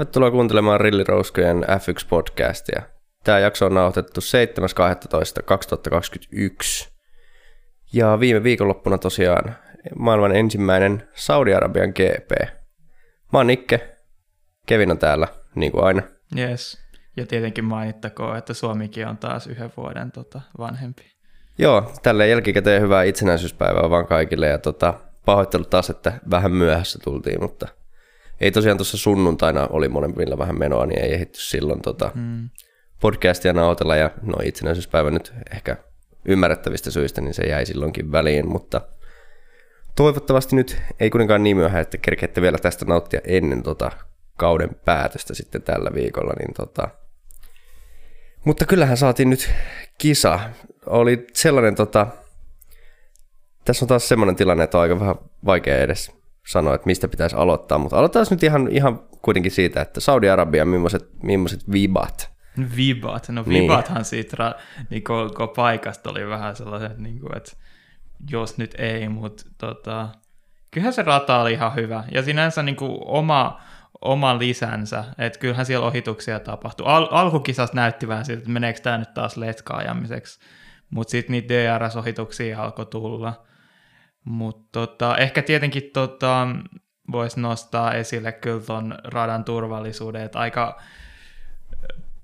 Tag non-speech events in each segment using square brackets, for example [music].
Tervetuloa kuuntelemaan Rillirouskojen F1-podcastia. Tämä jakso on nauhoitettu 7.12.2021. Ja viime viikonloppuna tosiaan maailman ensimmäinen Saudi-Arabian GP. Mä oon Nikke, Kevin on täällä, niin kuin aina. Yes. Ja tietenkin mainittakoon, että Suomikin on taas yhden vuoden tota, vanhempi. Joo, tälle jälkikäteen hyvää itsenäisyyspäivää vaan kaikille ja tota, pahoittelut taas, että vähän myöhässä tultiin, mutta ei tosiaan tuossa sunnuntaina oli molemmilla vähän menoa, niin ei ehditty silloin tota, mm. podcastia nauhoitella ja no itsenäisyyspäivä nyt ehkä ymmärrettävistä syistä, niin se jäi silloinkin väliin, mutta toivottavasti nyt ei kuitenkaan niin myöhään, että kerkeette vielä tästä nauttia ennen tota kauden päätöstä sitten tällä viikolla, niin tota, mutta kyllähän saatiin nyt kisa. Oli sellainen, tota, tässä on taas semmoinen tilanne, että on aika vähän vaikea edes sanoa, että mistä pitäisi aloittaa, mutta aloitetaan nyt ihan, ihan kuitenkin siitä, että Saudi-Arabia, millaiset, millaiset vibat? Vibat, no niin. vibathan niin. siitä niin koko paikasta oli vähän sellaiset, niin kuin, että jos nyt ei, mutta tota, kyllähän se rata oli ihan hyvä. Ja sinänsä niin kuin oma, oma lisänsä, että kyllähän siellä ohituksia tapahtui. Al- alkukisassa näytti vähän siltä, että meneekö tämä nyt taas letkaajamiseksi, mutta sitten niitä DRS-ohituksia alkoi tulla. Mutta tota, ehkä tietenkin tota, voisi nostaa esille kyllä ton radan turvallisuuden, että aika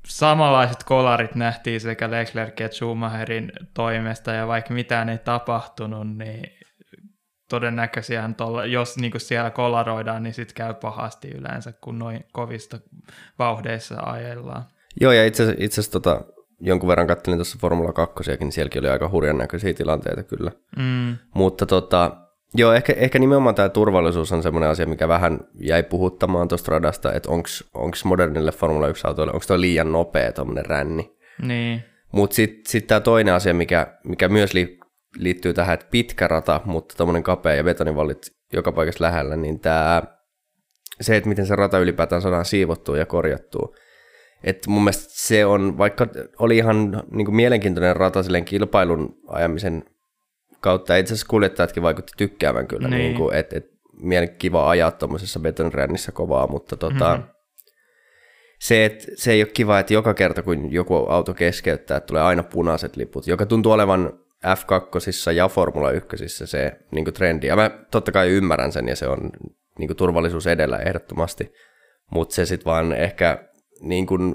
samanlaiset kolarit nähtiin sekä Leclerc että Schumacherin toimesta, ja vaikka mitään ei tapahtunut, niin todennäköisesti jos niin siellä kolaroidaan, niin sitten käy pahasti yleensä, kun noin kovista vauhdeissa ajellaan. Joo, ja itse asiassa tota, jonkun verran kattelin tuossa Formula 2, niin sielläkin oli aika hurjan näköisiä tilanteita kyllä. Mm. Mutta tota, joo, ehkä, ehkä nimenomaan tämä turvallisuus on semmoinen asia, mikä vähän jäi puhuttamaan tuosta radasta, että onko modernille Formula 1-autoille, onko tuo liian nopea tuommoinen ränni. Niin. Mutta sitten sit tämä toinen asia, mikä, mikä myös li, liittyy tähän, että pitkä rata, mutta tuommoinen kapea ja betonivallit joka paikassa lähellä, niin tämä, se, että miten se rata ylipäätään saadaan siivottua ja korjattua, et mun mielestä se on, vaikka oli ihan niin kuin mielenkiintoinen rata silleen kilpailun ajamisen kautta, itse asiassa kuljettajatkin vaikutti tykkäävän kyllä, niin. niin kuin, että et, mielen kiva ajaa tuommoisessa betonirännissä kovaa, mutta tota, mm-hmm. se, et, se ei ole kiva, että joka kerta kun joku auto keskeyttää, että tulee aina punaiset liput, joka tuntuu olevan F2 ja Formula 1 se niin kuin trendi. Ja mä totta kai ymmärrän sen ja se on niin kuin turvallisuus edellä ehdottomasti, mutta se sitten vaan ehkä niin kuin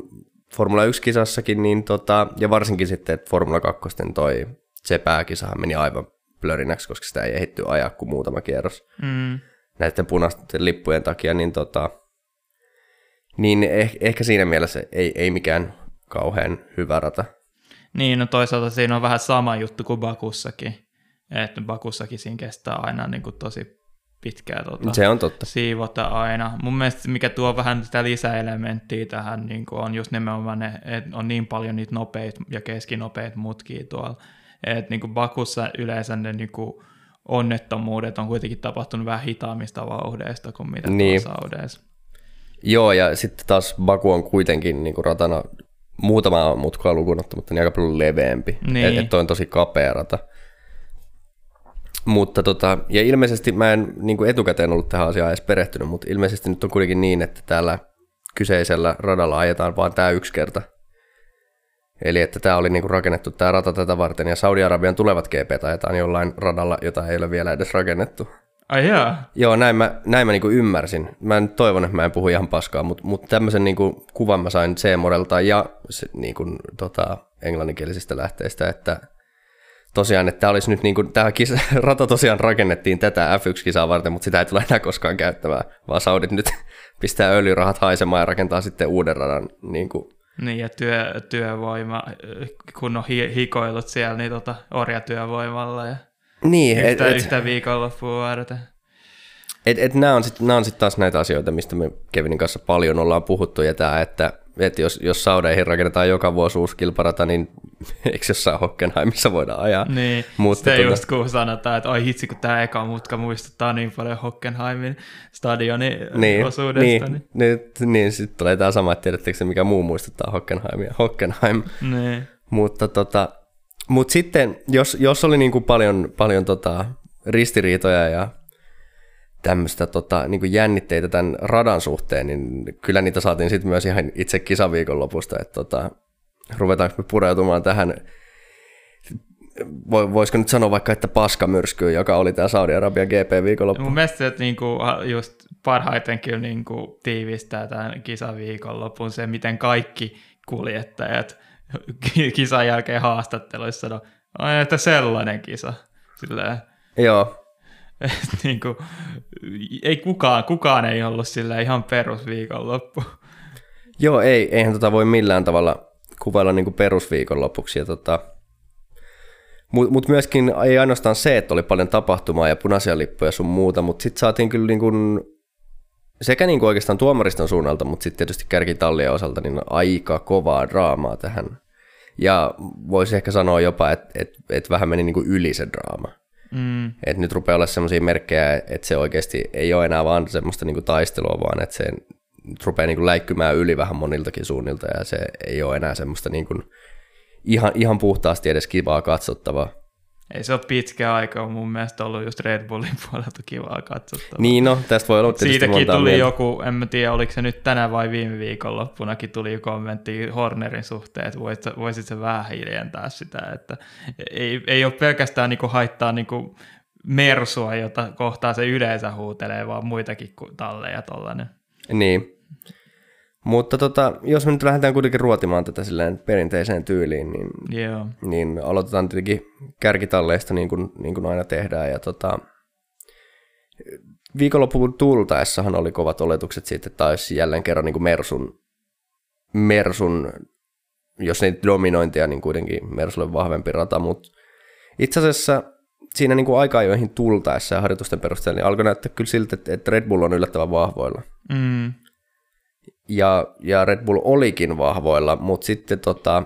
Formula 1-kisassakin, niin tota, ja varsinkin sitten, että Formula 2 toi se pääkisahan meni aivan plörinäksi, koska sitä ei ehditty ajaa kuin muutama kierros mm. näiden punaisten lippujen takia, niin, tota, niin eh, ehkä siinä mielessä ei, ei mikään kauhean hyvä rata. Niin, no toisaalta siinä on vähän sama juttu kuin Bakussakin, että Bakussakin siinä kestää aina niin kuin tosi pitkää tuota, se on totta. siivota aina. Mun mielestä mikä tuo vähän sitä lisäelementtiä tähän niin on just nimenomaan ne, että on niin paljon niitä nopeita ja keskinopeita mutkia tuolla. Että niin Bakussa yleensä ne niin kuin onnettomuudet on kuitenkin tapahtunut vähän hitaammista vauhdeista kuin mitä niin. Saudeissa. Joo, ja sitten taas Baku on kuitenkin niin kuin ratana muutama mutkaa lukuun ottamatta niin aika paljon leveämpi. Niin. Että et on tosi kapea rata. Mutta tota, ja ilmeisesti mä en niin kuin etukäteen ollut tähän asiaan edes perehtynyt, mutta ilmeisesti nyt on kuitenkin niin, että täällä kyseisellä radalla ajetaan vain tämä yksi kerta. Eli että tämä oli niin kuin rakennettu tämä rata tätä varten, ja Saudi-Arabian tulevat GP ajetaan jollain radalla, jota ei ole vielä edes rakennettu. Ai jaa. Joo, näin mä, näin mä niin kuin ymmärsin. Mä en toivon, että mä en puhu ihan paskaa, mutta, mutta tämmöisen niin kuin kuvan mä sain C-modelta ja niin kuin, tota, englanninkielisistä lähteistä, että tosiaan, että tämä olisi nyt niin kuin, tämä kisa, [laughs] rata tosiaan rakennettiin tätä F1-kisaa varten, mutta sitä ei tule enää koskaan käyttämään, vaan Saudit nyt [laughs] pistää öljyrahat haisemaan ja rakentaa sitten uuden radan. Niin, kuin. niin ja työ, työvoima, kun on hi, hikoillut siellä, niin tota, orjatyövoimalla ja niin, yhtä, et, yhtä viikonloppua varten. Et, et nämä on sitten sit taas näitä asioita, mistä me Kevinin kanssa paljon ollaan puhuttu, ja tämä, että että jos, jos Saudeihin rakennetaan joka vuosi uusi kilparata, niin [laughs] eikö jossain Hockenheimissa voida ajaa? Niin, Mutta se tuota... just kun sanotaan, että oi hitsi, kun tämä eka mutka muistuttaa niin paljon Hockenheimin stadionin niin, osuudesta. Niin, niin. Nyt, niin sitten tulee tämä sama, että tiedättekö se, mikä muu muistuttaa Hockenheimia? Hockenheim. Niin. Mutta tota, mut sitten, jos, jos oli niin kuin paljon, paljon tota ristiriitoja ja tämmöistä tota, niin jännitteitä tämän radan suhteen, niin kyllä niitä saatiin sitten myös ihan itse kisaviikon lopusta, että tota, ruvetaanko me pureutumaan tähän voisiko nyt sanoa vaikka, että paskamyrsky, joka oli tämä Saudi-Arabian GP-viikonloppu. Mun mielestä että niinku, just parhaiten kyllä niinku, tiivistää tämän kisaviikonlopun se, miten kaikki kuljettajat [laughs] kisan jälkeen haastatteluissa sanoo, että sellainen kisa. Silleen, Joo. [laughs] niin kuin, ei kukaan, kukaan ei ollut sillä ihan perusviikonloppu. Joo, ei, eihän tota voi millään tavalla kuvailla niin perusviikonlopuksi. Tota, mutta mut myöskin ei ainoastaan se, että oli paljon tapahtumaa ja punaisia lippuja sun muuta, mutta sitten saatiin kyllä niin kuin, sekä niin kuin oikeastaan tuomariston suunnalta, mutta sitten tietysti kärkitallien osalta niin aika kovaa draamaa tähän. Ja voisi ehkä sanoa jopa, että et, et vähän meni niin kuin yli se draama. Mm. Et nyt rupeaa olla sellaisia merkkejä, että se oikeasti ei ole enää vaan semmoista niin kuin taistelua, vaan että se nyt rupeaa niin kuin läikkymään yli vähän moniltakin suunnilta ja se ei ole enää semmoista niin kuin ihan, ihan puhtaasti edes kivaa katsottavaa. Ei se ole pitkä aika, on mun mielestä ollut just Red Bullin puolelta kivaa katsottavaa. Niin no, tästä voi olla Siitäkin tuli mieltä. joku, en mä tiedä oliko se nyt tänään vai viime viikonloppunakin tuli kommentti Hornerin suhteen, että voisit, voisit se vähän hiljentää sitä, että ei, ei ole pelkästään niinku haittaa niinku mersua, jota kohtaa se yleensä huutelee, vaan muitakin talleja tollanen. Niin, mutta tota, jos me nyt lähdetään kuitenkin ruotimaan tätä silleen perinteiseen tyyliin, niin, yeah. niin aloitetaan tietenkin kärkitalleista niin kuin, niin kuin aina tehdään. Ja tota, viikonloppuun tultaessahan oli kovat oletukset siitä, että taisi jälleen kerran niin kuin Mersun, Mersun, jos ei dominointia, niin kuitenkin Mersulle vahvempi rata, mutta itse asiassa siinä niin kuin aika-ajoihin tultaessa ja harjoitusten perusteella niin alkoi näyttää kyllä siltä, että Red Bull on yllättävän vahvoilla. Mm ja, ja Red Bull olikin vahvoilla, mutta sitten tota,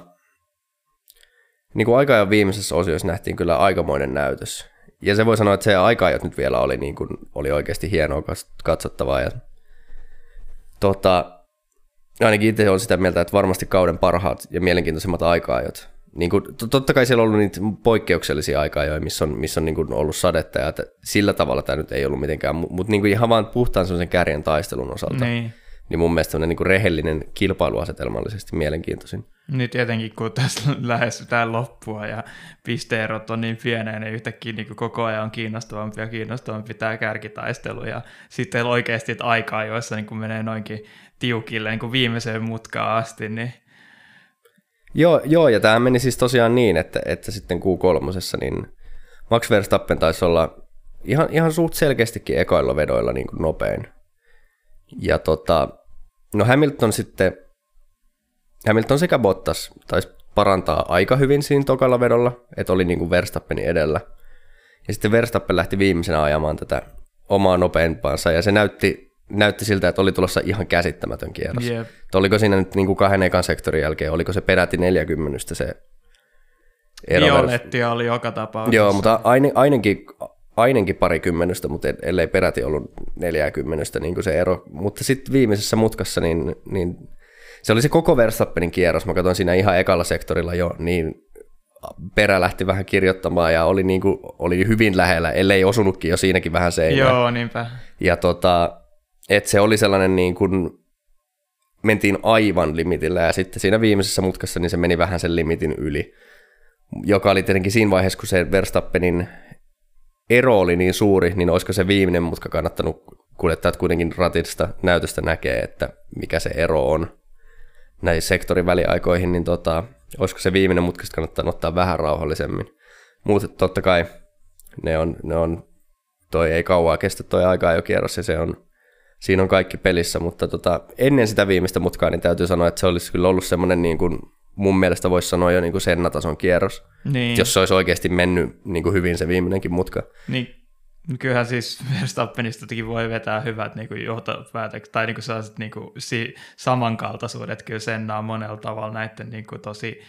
niin kuin aika viimeisessä osiossa nähtiin kyllä aikamoinen näytös. Ja se voi sanoa, että se aika nyt vielä oli, niin kuin, oli oikeasti hienoa katsottavaa. Ja, tota, ainakin itse olen sitä mieltä, että varmasti kauden parhaat ja mielenkiintoisimmat aika-ajot. Niin kuin, totta kai siellä on ollut niitä poikkeuksellisia aikaa, missä on, missä on niin kuin ollut sadetta ja sillä tavalla tämä nyt ei ollut mitenkään, mutta niin kuin ihan vaan puhtaan sellaisen kärjen taistelun osalta. Niin niin mun mielestä on niin rehellinen kilpailuasetelmallisesti mielenkiintoisin. Nyt tietenkin, kun tässä [laughs] lähestytään loppua ja pisteerot on niin pieniä, niin yhtäkkiä niin koko ajan on kiinnostavampi ja kiinnostavampi tämä kärkitaistelu. Ja sitten oikeasti että aikaa, joissa niin menee noinkin tiukille niin kuin viimeiseen mutkaan asti, niin Joo, joo, ja tämä meni siis tosiaan niin, että, että sitten Q3, niin Max Verstappen taisi olla ihan, ihan suht selkeästikin ekoilla vedoilla niin kuin nopein. Ja tota, no Hamilton sitten, Hamilton sekä Bottas taisi parantaa aika hyvin siinä tokalla vedolla, että oli niin kuin Verstappenin edellä. Ja sitten Verstappen lähti viimeisenä ajamaan tätä omaa nopeampaansa, ja se näytti, näytti siltä, että oli tulossa ihan käsittämätön kierros. Yep. Oliko siinä nyt niin kuin kahden ekan sektorin jälkeen, oliko se peräti 40 se ero? Violettia oli joka tapauksessa. Joo, mutta ainakin ainakin pari kymmenystä, mutta ellei peräti ollut neljäkymmenystä niin kuin se ero. Mutta sitten viimeisessä mutkassa, niin, niin se oli se koko Verstappenin kierros. Mä katsoin siinä ihan ekalla sektorilla jo, niin perä lähti vähän kirjoittamaan ja oli, niin kuin, oli hyvin lähellä, ellei osunutkin jo siinäkin vähän seinään. Joo, niinpä. Ja tota, että se oli sellainen niin kuin, mentiin aivan limitillä ja sitten siinä viimeisessä mutkassa niin se meni vähän sen limitin yli, joka oli tietenkin siinä vaiheessa, kun se Verstappenin ero oli niin suuri, niin olisiko se viimeinen mutka kannattanut kuljettajat kuitenkin ratista näytöstä näkee, että mikä se ero on näihin sektorin väliaikoihin, niin tota, olisiko se viimeinen mutka kannattaa ottaa vähän rauhallisemmin. Mutta totta kai ne on, ne on, toi ei kauaa kestä toi aikaa jo kierros ja se on, siinä on kaikki pelissä, mutta tota, ennen sitä viimeistä mutkaa niin täytyy sanoa, että se olisi kyllä ollut semmoinen niin kuin mun mielestä voisi sanoa jo niin kuin Senna-tason kierros. Niin. Jos se olisi oikeasti mennyt niin kuin hyvin se viimeinenkin mutka. Niin, kyllähän siis Verstappenistakin voi vetää hyvät niin kuin johtopäätökset, tai niin kuin sellaiset niin kuin, si- samankaltaisuudet, kyllä Senna on monella tavalla näiden niin kuin, tosi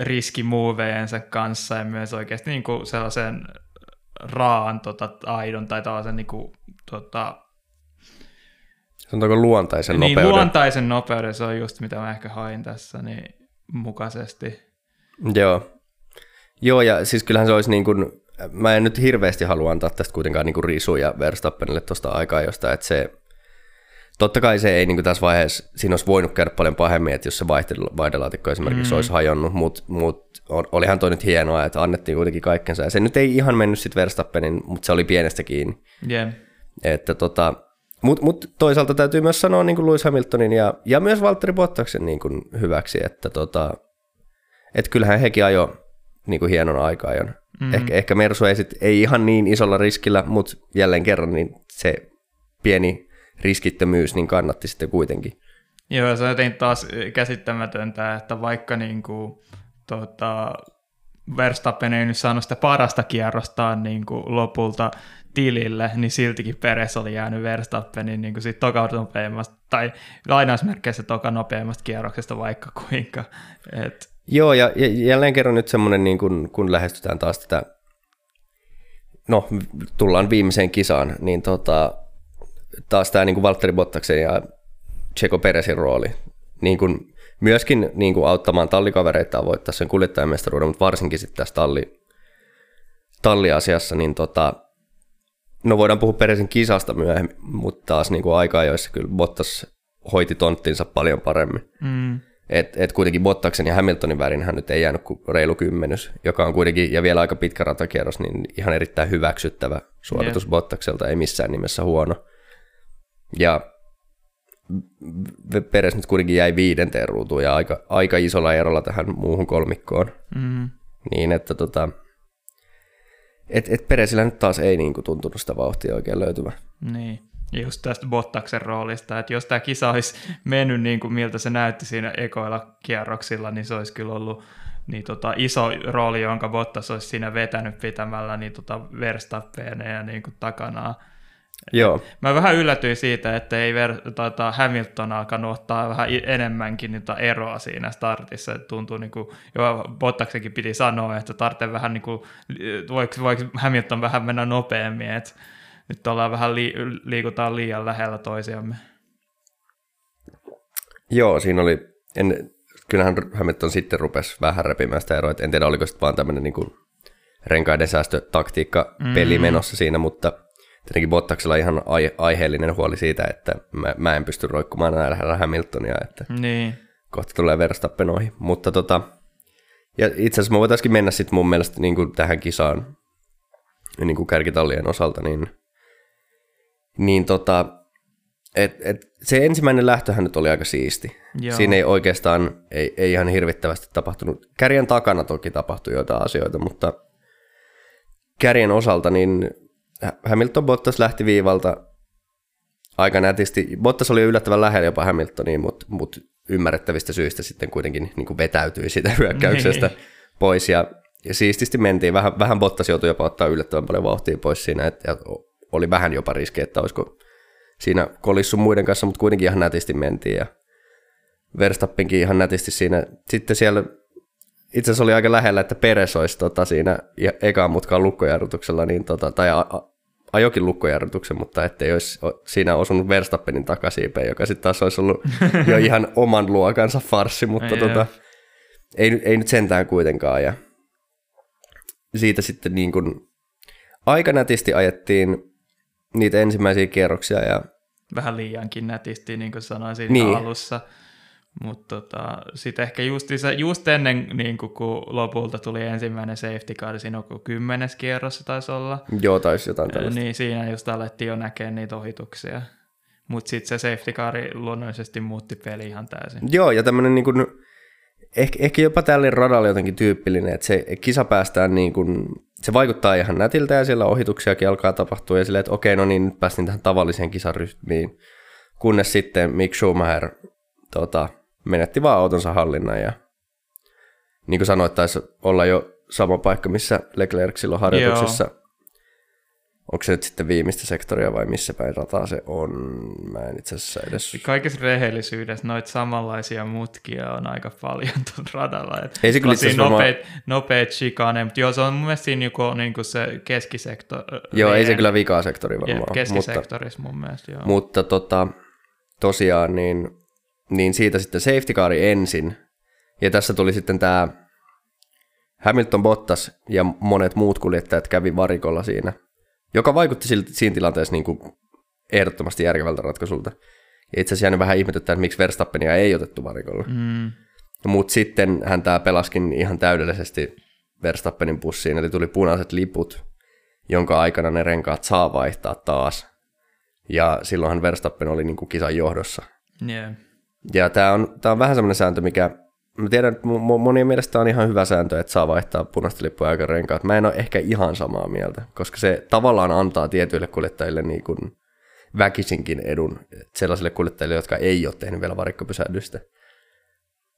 riskimuoveensa kanssa, ja myös oikeasti niin kuin sellaisen raan tota, aidon tai tällaisen niin kuin, tota, Sanotaanko luontaisen niin, nopeuden? luontaisen nopeuden, se on just mitä mä ehkä hain tässä, niin mukaisesti. Joo. Joo, ja siis kyllähän se olisi niin kuin, mä en nyt hirveästi halua antaa tästä kuitenkaan niin risuja Verstappenille tuosta aikaa, josta että se, totta kai se ei niin kuin tässä vaiheessa, siinä olisi voinut käydä paljon pahemmin, että jos se vaihdelaatikko esimerkiksi mm. olisi hajonnut, mutta mut, olihan toi nyt hienoa, että annettiin kuitenkin kaikkensa, ja se nyt ei ihan mennyt sitten Verstappenin, mutta se oli pienestä kiinni. Yeah. Että tota, mutta mut toisaalta täytyy myös sanoa niin kuin Lewis Hamiltonin ja, ja myös Valtteri Bottaksen niin kuin hyväksi, että tota, et kyllähän hekin ajo niin kuin hienon aika-ajon. Mm-hmm. Ehkä, ehkä Mersu ei, sit, ei ihan niin isolla riskillä, mutta jälleen kerran niin se pieni riskittömyys niin kannatti sitten kuitenkin. Joo, se on jotenkin taas käsittämätöntä, että vaikka niin kuin, tota, Verstappen ei nyt saanut sitä parasta kierrostaan niin kuin lopulta tilille, niin siltikin Peres oli jäänyt Verstappenin niin kuin siitä toka nopeimmasta, tai lainausmerkeissä toka nopeimmasta kierroksesta vaikka kuinka. Et... Joo, ja, ja jälleen kerran nyt semmoinen, niin kun, kun lähestytään taas tätä, no tullaan viimeiseen kisaan, niin tota, taas tämä niin Valtteri Bottaksen ja Checo Peresin rooli, niin kuin myöskin niin kuin auttamaan tallikavereita voittaa sen kuljettajamestaruuden, mutta varsinkin sitten tässä talli, talliasiassa, niin tota, no voidaan puhua Peresin kisasta myöhemmin, mutta taas niin kuin aika joissa kyllä Bottas hoiti tonttinsa paljon paremmin. Mm. Et, et kuitenkin Bottaksen ja Hamiltonin värinhän nyt ei jäänyt kuin reilu kymmenys, joka on kuitenkin, ja vielä aika pitkä ratakierros, niin ihan erittäin hyväksyttävä suoritus yeah. Bottakselta, ei missään nimessä huono. Ja Peres nyt kuitenkin jäi viidenteen ruutuun ja aika, aika isolla erolla tähän muuhun kolmikkoon. Mm. Niin, että tota, et, et Peresillä nyt taas ei niinku tuntunut sitä vauhtia oikein löytyvä. Niin, just tästä Bottaksen roolista, että jos tämä kisa olisi mennyt niin kuin miltä se näytti siinä ekoilla kierroksilla, niin se olisi kyllä ollut niin tota, iso rooli, jonka Bottas olisi siinä vetänyt pitämällä niin tota Verstappeneja niin kuin takanaan. Joo. Mä vähän yllätyin siitä, että ei ver, tota, Hamilton alkanut ottaa vähän enemmänkin niitä eroa siinä startissa. Et tuntuu, niin kuin, jo Bottaksenkin piti sanoa, että tarvitsee vähän, niin kuin, voiko, voiko Hamilton vähän mennä nopeammin, että nyt ollaan vähän li, liikutaan liian lähellä toisiamme. Joo, siinä oli, en, kyllähän Hamilton sitten rupesi vähän repimään sitä eroa, en tiedä oliko sitten vaan tämmöinen niin renkaiden säästötaktiikka peli mm. menossa siinä, mutta tietenkin Bottaksella ihan ai- aiheellinen huoli siitä, että mä, mä en pysty roikkumaan lähellä Hamiltonia, että niin. kohta tulee Verstappen ohi. Mutta tota, ja itse asiassa me voitaisiin mennä sitten mun mielestä niin kuin tähän kisaan niin kuin kärkitallien osalta, niin, niin tota, et, et se ensimmäinen lähtöhän nyt oli aika siisti. Joo. Siinä ei oikeastaan, ei, ei ihan hirvittävästi tapahtunut. Kärjen takana toki tapahtui jotain asioita, mutta kärjen osalta niin Hamilton Bottas lähti viivalta aika nätisti. Bottas oli yllättävän lähellä jopa Hamiltoniin, mutta mut ymmärrettävistä syistä sitten kuitenkin niin kuin vetäytyi siitä [laughs] hyökkäyksestä niin. pois. Ja, ja siististi mentiin. Vähän, vähän Bottas joutui jopa ottaa yllättävän paljon vauhtia pois siinä, että oli vähän jopa riski, että olisiko siinä kolissu muiden kanssa, mutta kuitenkin ihan nätisti mentiin. Ja Verstappenkin ihan nätisti siinä. Sitten siellä itse asiassa oli aika lähellä, että Peres olisi tota, siinä ekaan mutkaan lukkojarrutuksella, niin, tota, tai a, ajokin lukkojarrutuksen, mutta ettei olisi siinä osunut Verstappenin takasiipeen, joka sitten taas olisi ollut jo [laughs] ihan oman luokansa farsi, mutta tota, ei, ei nyt sentään kuitenkaan. Ja siitä sitten niin kuin aika nätisti ajettiin niitä ensimmäisiä kierroksia. Ja... Vähän liiankin nätisti, niin kuin sanoin siinä niin. alussa. Mutta tota, sitten ehkä just, just ennen niin kun, kun lopulta tuli ensimmäinen safety car, siinä on kymmenes kierros se taisi olla. Joo, taisi jotain tällaista. Niin siinä just alettiin jo näkeä niitä ohituksia. Mutta sitten se safety car luonnollisesti muutti peli ihan täysin. Joo, ja tämmöinen niin kuin, ehkä, ehkä jopa tälle radalle jotenkin tyypillinen, että se kisa päästään niin kuin, se vaikuttaa ihan nätiltä ja siellä ohituksiakin alkaa tapahtua ja silleen, että okei, no niin, nyt päästiin tähän tavalliseen kisarytmiin. Kunnes sitten Mick Schumacher tota, menetti vaan autonsa hallinnan ja niin kuin sanoit, taisi olla jo sama paikka, missä Leclerc silloin harjoituksessa. Joo. Onko se nyt sitten viimeistä sektoria vai missä päin rataa se on? Mä en itse asiassa edes... Kaikessa rehellisyydessä noita samanlaisia mutkia on aika paljon [laughs] tuon radalla. Et Ei se kyllä itse nopeat, nopeat chicane, mutta joo, se on mun mielestä siinä joku, niin kuin se keskisektori. Joo, ei se kyllä vikaa sektori varmaan. Jep, keskisektorissa mun mielestä, joo. Mutta tota, tosiaan niin niin siitä sitten safety car ensin. Ja tässä tuli sitten tämä Hamilton Bottas ja monet muut kuljettajat kävi varikolla siinä, joka vaikutti silti, siinä tilanteessa niin kuin ehdottomasti järkevältä ratkaisulta. Ja itse asiassa vähän ihmetyttää, että miksi Verstappenia ei otettu varikolla. Mm. Mutta sitten hän tämä pelaskin ihan täydellisesti Verstappenin pussiin, eli tuli punaiset liput, jonka aikana ne renkaat saa vaihtaa taas. Ja silloinhan Verstappen oli niin kuin kisan johdossa. Yeah. Ja tämä on, tää on vähän semmoinen sääntö, mikä Mä tiedän, että monien mielestä on ihan hyvä sääntö, että saa vaihtaa punaista lippua aika renkaat. Mä en ole ehkä ihan samaa mieltä, koska se tavallaan antaa tietyille kuljettajille niin kuin väkisinkin edun sellaisille kuljettajille, jotka ei ole tehnyt vielä varikkopysähdystä.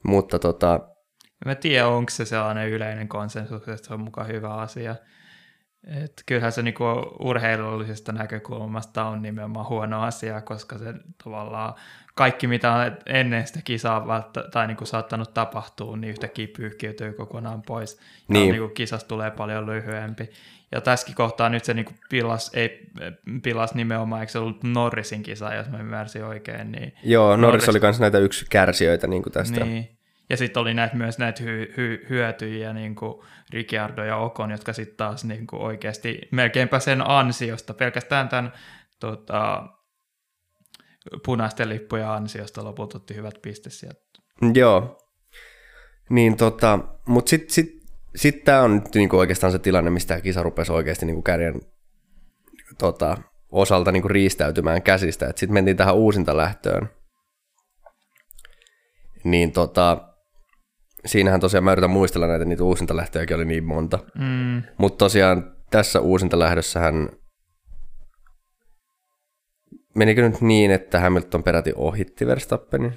Mutta tota... Mä tiedän, onko se sellainen yleinen konsensus, että se on mukaan hyvä asia. Et kyllähän se niinku urheilullisesta näkökulmasta on nimenomaan huono asia, koska se tavallaan kaikki, mitä on ennen sitä kisaa välttä, tai niinku saattanut tapahtua, niin yhtäkkiä pyyhkiytyy kokonaan pois. Niin. Ja niinku kisasta tulee paljon lyhyempi. Ja tässäkin kohtaa nyt se niinku pilas, ei, pilas nimenomaan, eikö se ollut Norrisin kisa, jos mä ymmärsin oikein. Niin Joo, Norris, Norris oli myös näitä yksi kärsijöitä niin kuin tästä. Niin. Ja sitten oli näitä, myös näitä hy, hy, hyötyjiä, niin kuin Ricciardo ja Okon, jotka sitten taas niin kuin oikeasti melkeinpä sen ansiosta, pelkästään tämän tota, punaisten lippujen ansiosta lopulta otti hyvät piste sieltä. Joo. Niin tota, mutta sitten sit, sit tämä on nyt niinku oikeastaan se tilanne, mistä kisa rupesi oikeasti niinku kärjen tota, osalta niinku riistäytymään käsistä. Sitten mentiin tähän uusinta lähtöön. Niin tota, siinähän tosiaan mä yritän muistella näitä, niitä uusinta lähtöjäkin oli niin monta. Mm. Mutta tosiaan tässä uusinta lähdössähän menikö nyt niin, että Hamilton peräti ohitti Verstappenin?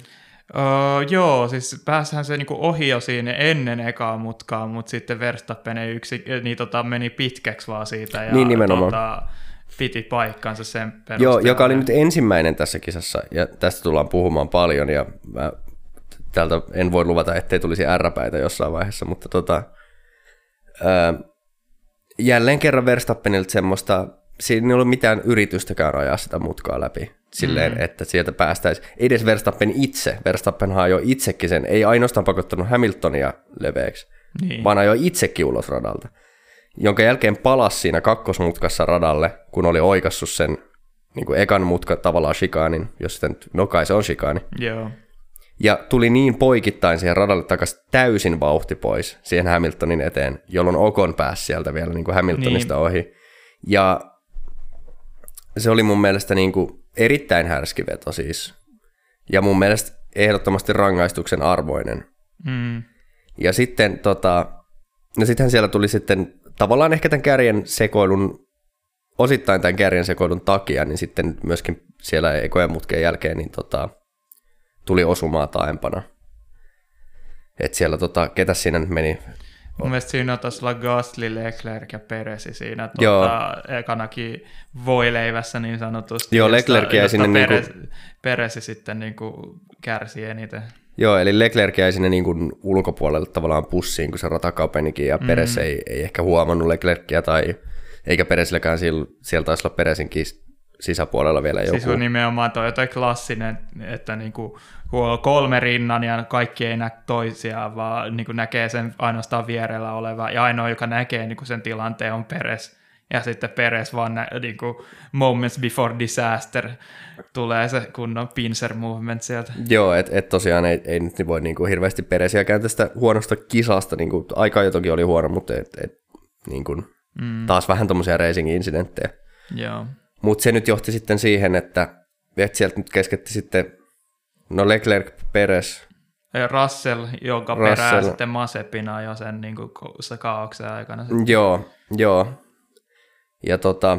Öö, joo, siis päässähän se niinku ohi jo siinä ennen ekaa mutkaa, mutta sitten Verstappen ei yksi, niin tota, meni pitkäksi vaan siitä ja niin nimenomaan. Tota, piti paikkansa sen perusteella. Joo, joka oli nyt ensimmäinen tässä kisassa, ja tästä tullaan puhumaan paljon, ja mä täältä en voi luvata, ettei tulisi ärräpäitä jossain vaiheessa, mutta tota, ää, jälleen kerran Verstappenilta semmoista, siinä ei ollut mitään yritystäkään ajaa sitä mutkaa läpi silleen, mm. että sieltä päästäisiin. Ei edes Verstappen itse, Verstappen jo itsekin sen, ei ainoastaan pakottanut Hamiltonia leveäksi, niin. vaan ajoi itsekin ulos radalta. Jonka jälkeen palasi siinä kakkosmutkassa radalle, kun oli oikassut sen niin kuin ekan mutka tavallaan shikaanin, jos sitten, no kai se on shikaani. Joo ja tuli niin poikittain siihen radalle takaisin täysin vauhti pois siihen Hamiltonin eteen, jolloin Okon pääsi sieltä vielä niin kuin Hamiltonista niin. ohi. Ja se oli mun mielestä niin kuin erittäin härski veto siis. Ja mun mielestä ehdottomasti rangaistuksen arvoinen. Mm. Ja sitten tota, no sittenhän siellä tuli sitten tavallaan ehkä tämän kärjen sekoilun, osittain tämän kärjen sekoilun takia, niin sitten myöskin siellä ekojen mutkien jälkeen, niin tota, tuli osumaan taempana. Et siellä tota, ketä siinä nyt meni? Mun mielestä siinä on taas Gasly, Leclerc ja Peresi siinä tuota, ekanakin voileivässä niin sanotusti. Joo, Leclerc jäi sinne Peres, niinku... Peresi sitten niinku kärsi eniten. Joo, eli Leclerc jäi sinne niinku ulkopuolelle tavallaan pussiin, kun se rata kapenikin, ja mm. Peres ei, ei ehkä huomannut Leclercia tai eikä Peresilläkään siellä, siellä taisi olla Peresinkin sisäpuolella vielä joku. Siis on nimenomaan toi, toi klassinen, että niinku, kun on kolme rinnan ja kaikki ei näe toisiaan, vaan niinku näkee sen ainoastaan vierellä oleva, ja ainoa, joka näkee niinku sen tilanteen, on Peres. Ja sitten Peres vaan nä, niinku, moments before disaster tulee se kunnon pincer movement sieltä. Joo, että et tosiaan ei, ei nyt voi niinku hirveästi Peresiäkään tästä huonosta kisasta, niinku, aika jo toki oli huono, mutta et, et, niinku, mm. taas vähän tuommoisia racing-incidenttejä. Joo. Mutta se nyt johti sitten siihen, että, että sieltä nyt kesketti sitten, no Leclerc, Peres. Russell, jonka Russell. perää sitten Masepina jo sen niin kuin, se kaauksen aikana. Joo, joo. Ja tota,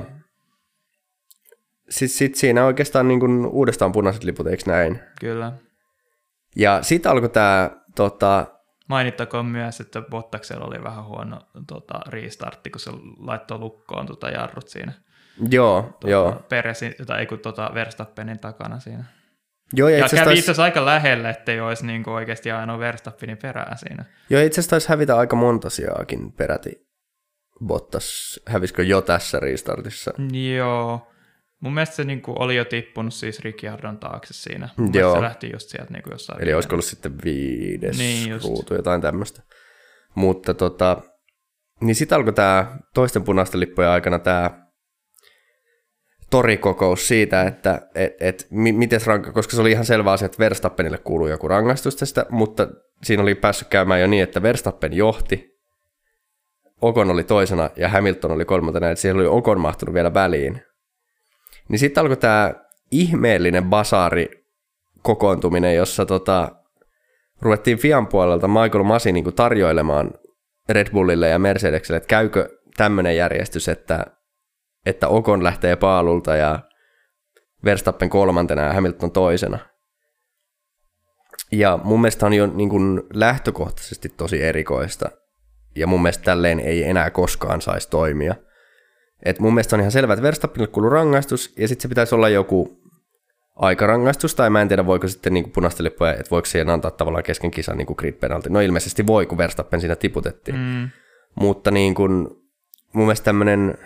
sitten sit siinä oikeastaan niin kuin uudestaan punaiset liput, eikö näin? Kyllä. Ja sitten alkoi tämä tota, Mainittakoon myös, että Bottaksella oli vähän huono tota, restartti, kun se laittoi lukkoon tota, jarrut siinä. Joo, tuota, joo. Peresi, tai ei kun tuota Verstappenin takana siinä. Joo, ja, ja kävi itse asiassa aika lähelle, ettei olisi niin kuin oikeasti ainoa Verstappenin perää siinä. Joo, itse asiassa taisi hävitä aika monta sijaakin peräti. Bottas hävisikö jo tässä restartissa? Joo. Mun mielestä se niin kuin oli jo tippunut siis Ricciardon taakse siinä. Mun Joo. se lähti just sieltä niin kuin jossain. Eli olisiko ollut sitten viides niin ruutu, jotain tämmöistä. Mutta tota, niin sitten alkoi tämä toisten punaisten lippujen aikana tämä torikokous siitä, että et, et, miten ranka, koska se oli ihan selvä asia, että Verstappenille kuuluu joku rangaistus tästä, mutta siinä oli päässyt käymään jo niin, että Verstappen johti, Okon oli toisena ja Hamilton oli kolmantena, että siellä oli Okon mahtunut vielä väliin. Niin sitten alkoi tämä ihmeellinen basaari kokoontuminen, jossa tota, ruvettiin Fian puolelta Michael Masi niin tarjoilemaan Red Bullille ja Mercedekselle, että käykö tämmöinen järjestys, että, että Okon lähtee paalulta ja Verstappen kolmantena ja Hamilton toisena. Ja mun mielestä on jo niin kuin lähtökohtaisesti tosi erikoista. Ja mun mielestä tälleen ei enää koskaan saisi toimia. Et mun mielestä on ihan selvää, että Verstappenille kuuluu rangaistus, ja sitten se pitäisi olla joku aikarangaistus, tai mä en tiedä voiko sitten niin punaista lippuja, että voiko siihen antaa tavallaan kesken kisan niin grid penalty. No ilmeisesti voi, kun Verstappen siinä tiputettiin. Mm. Mutta niin kuin, mun mielestä tämmöinen,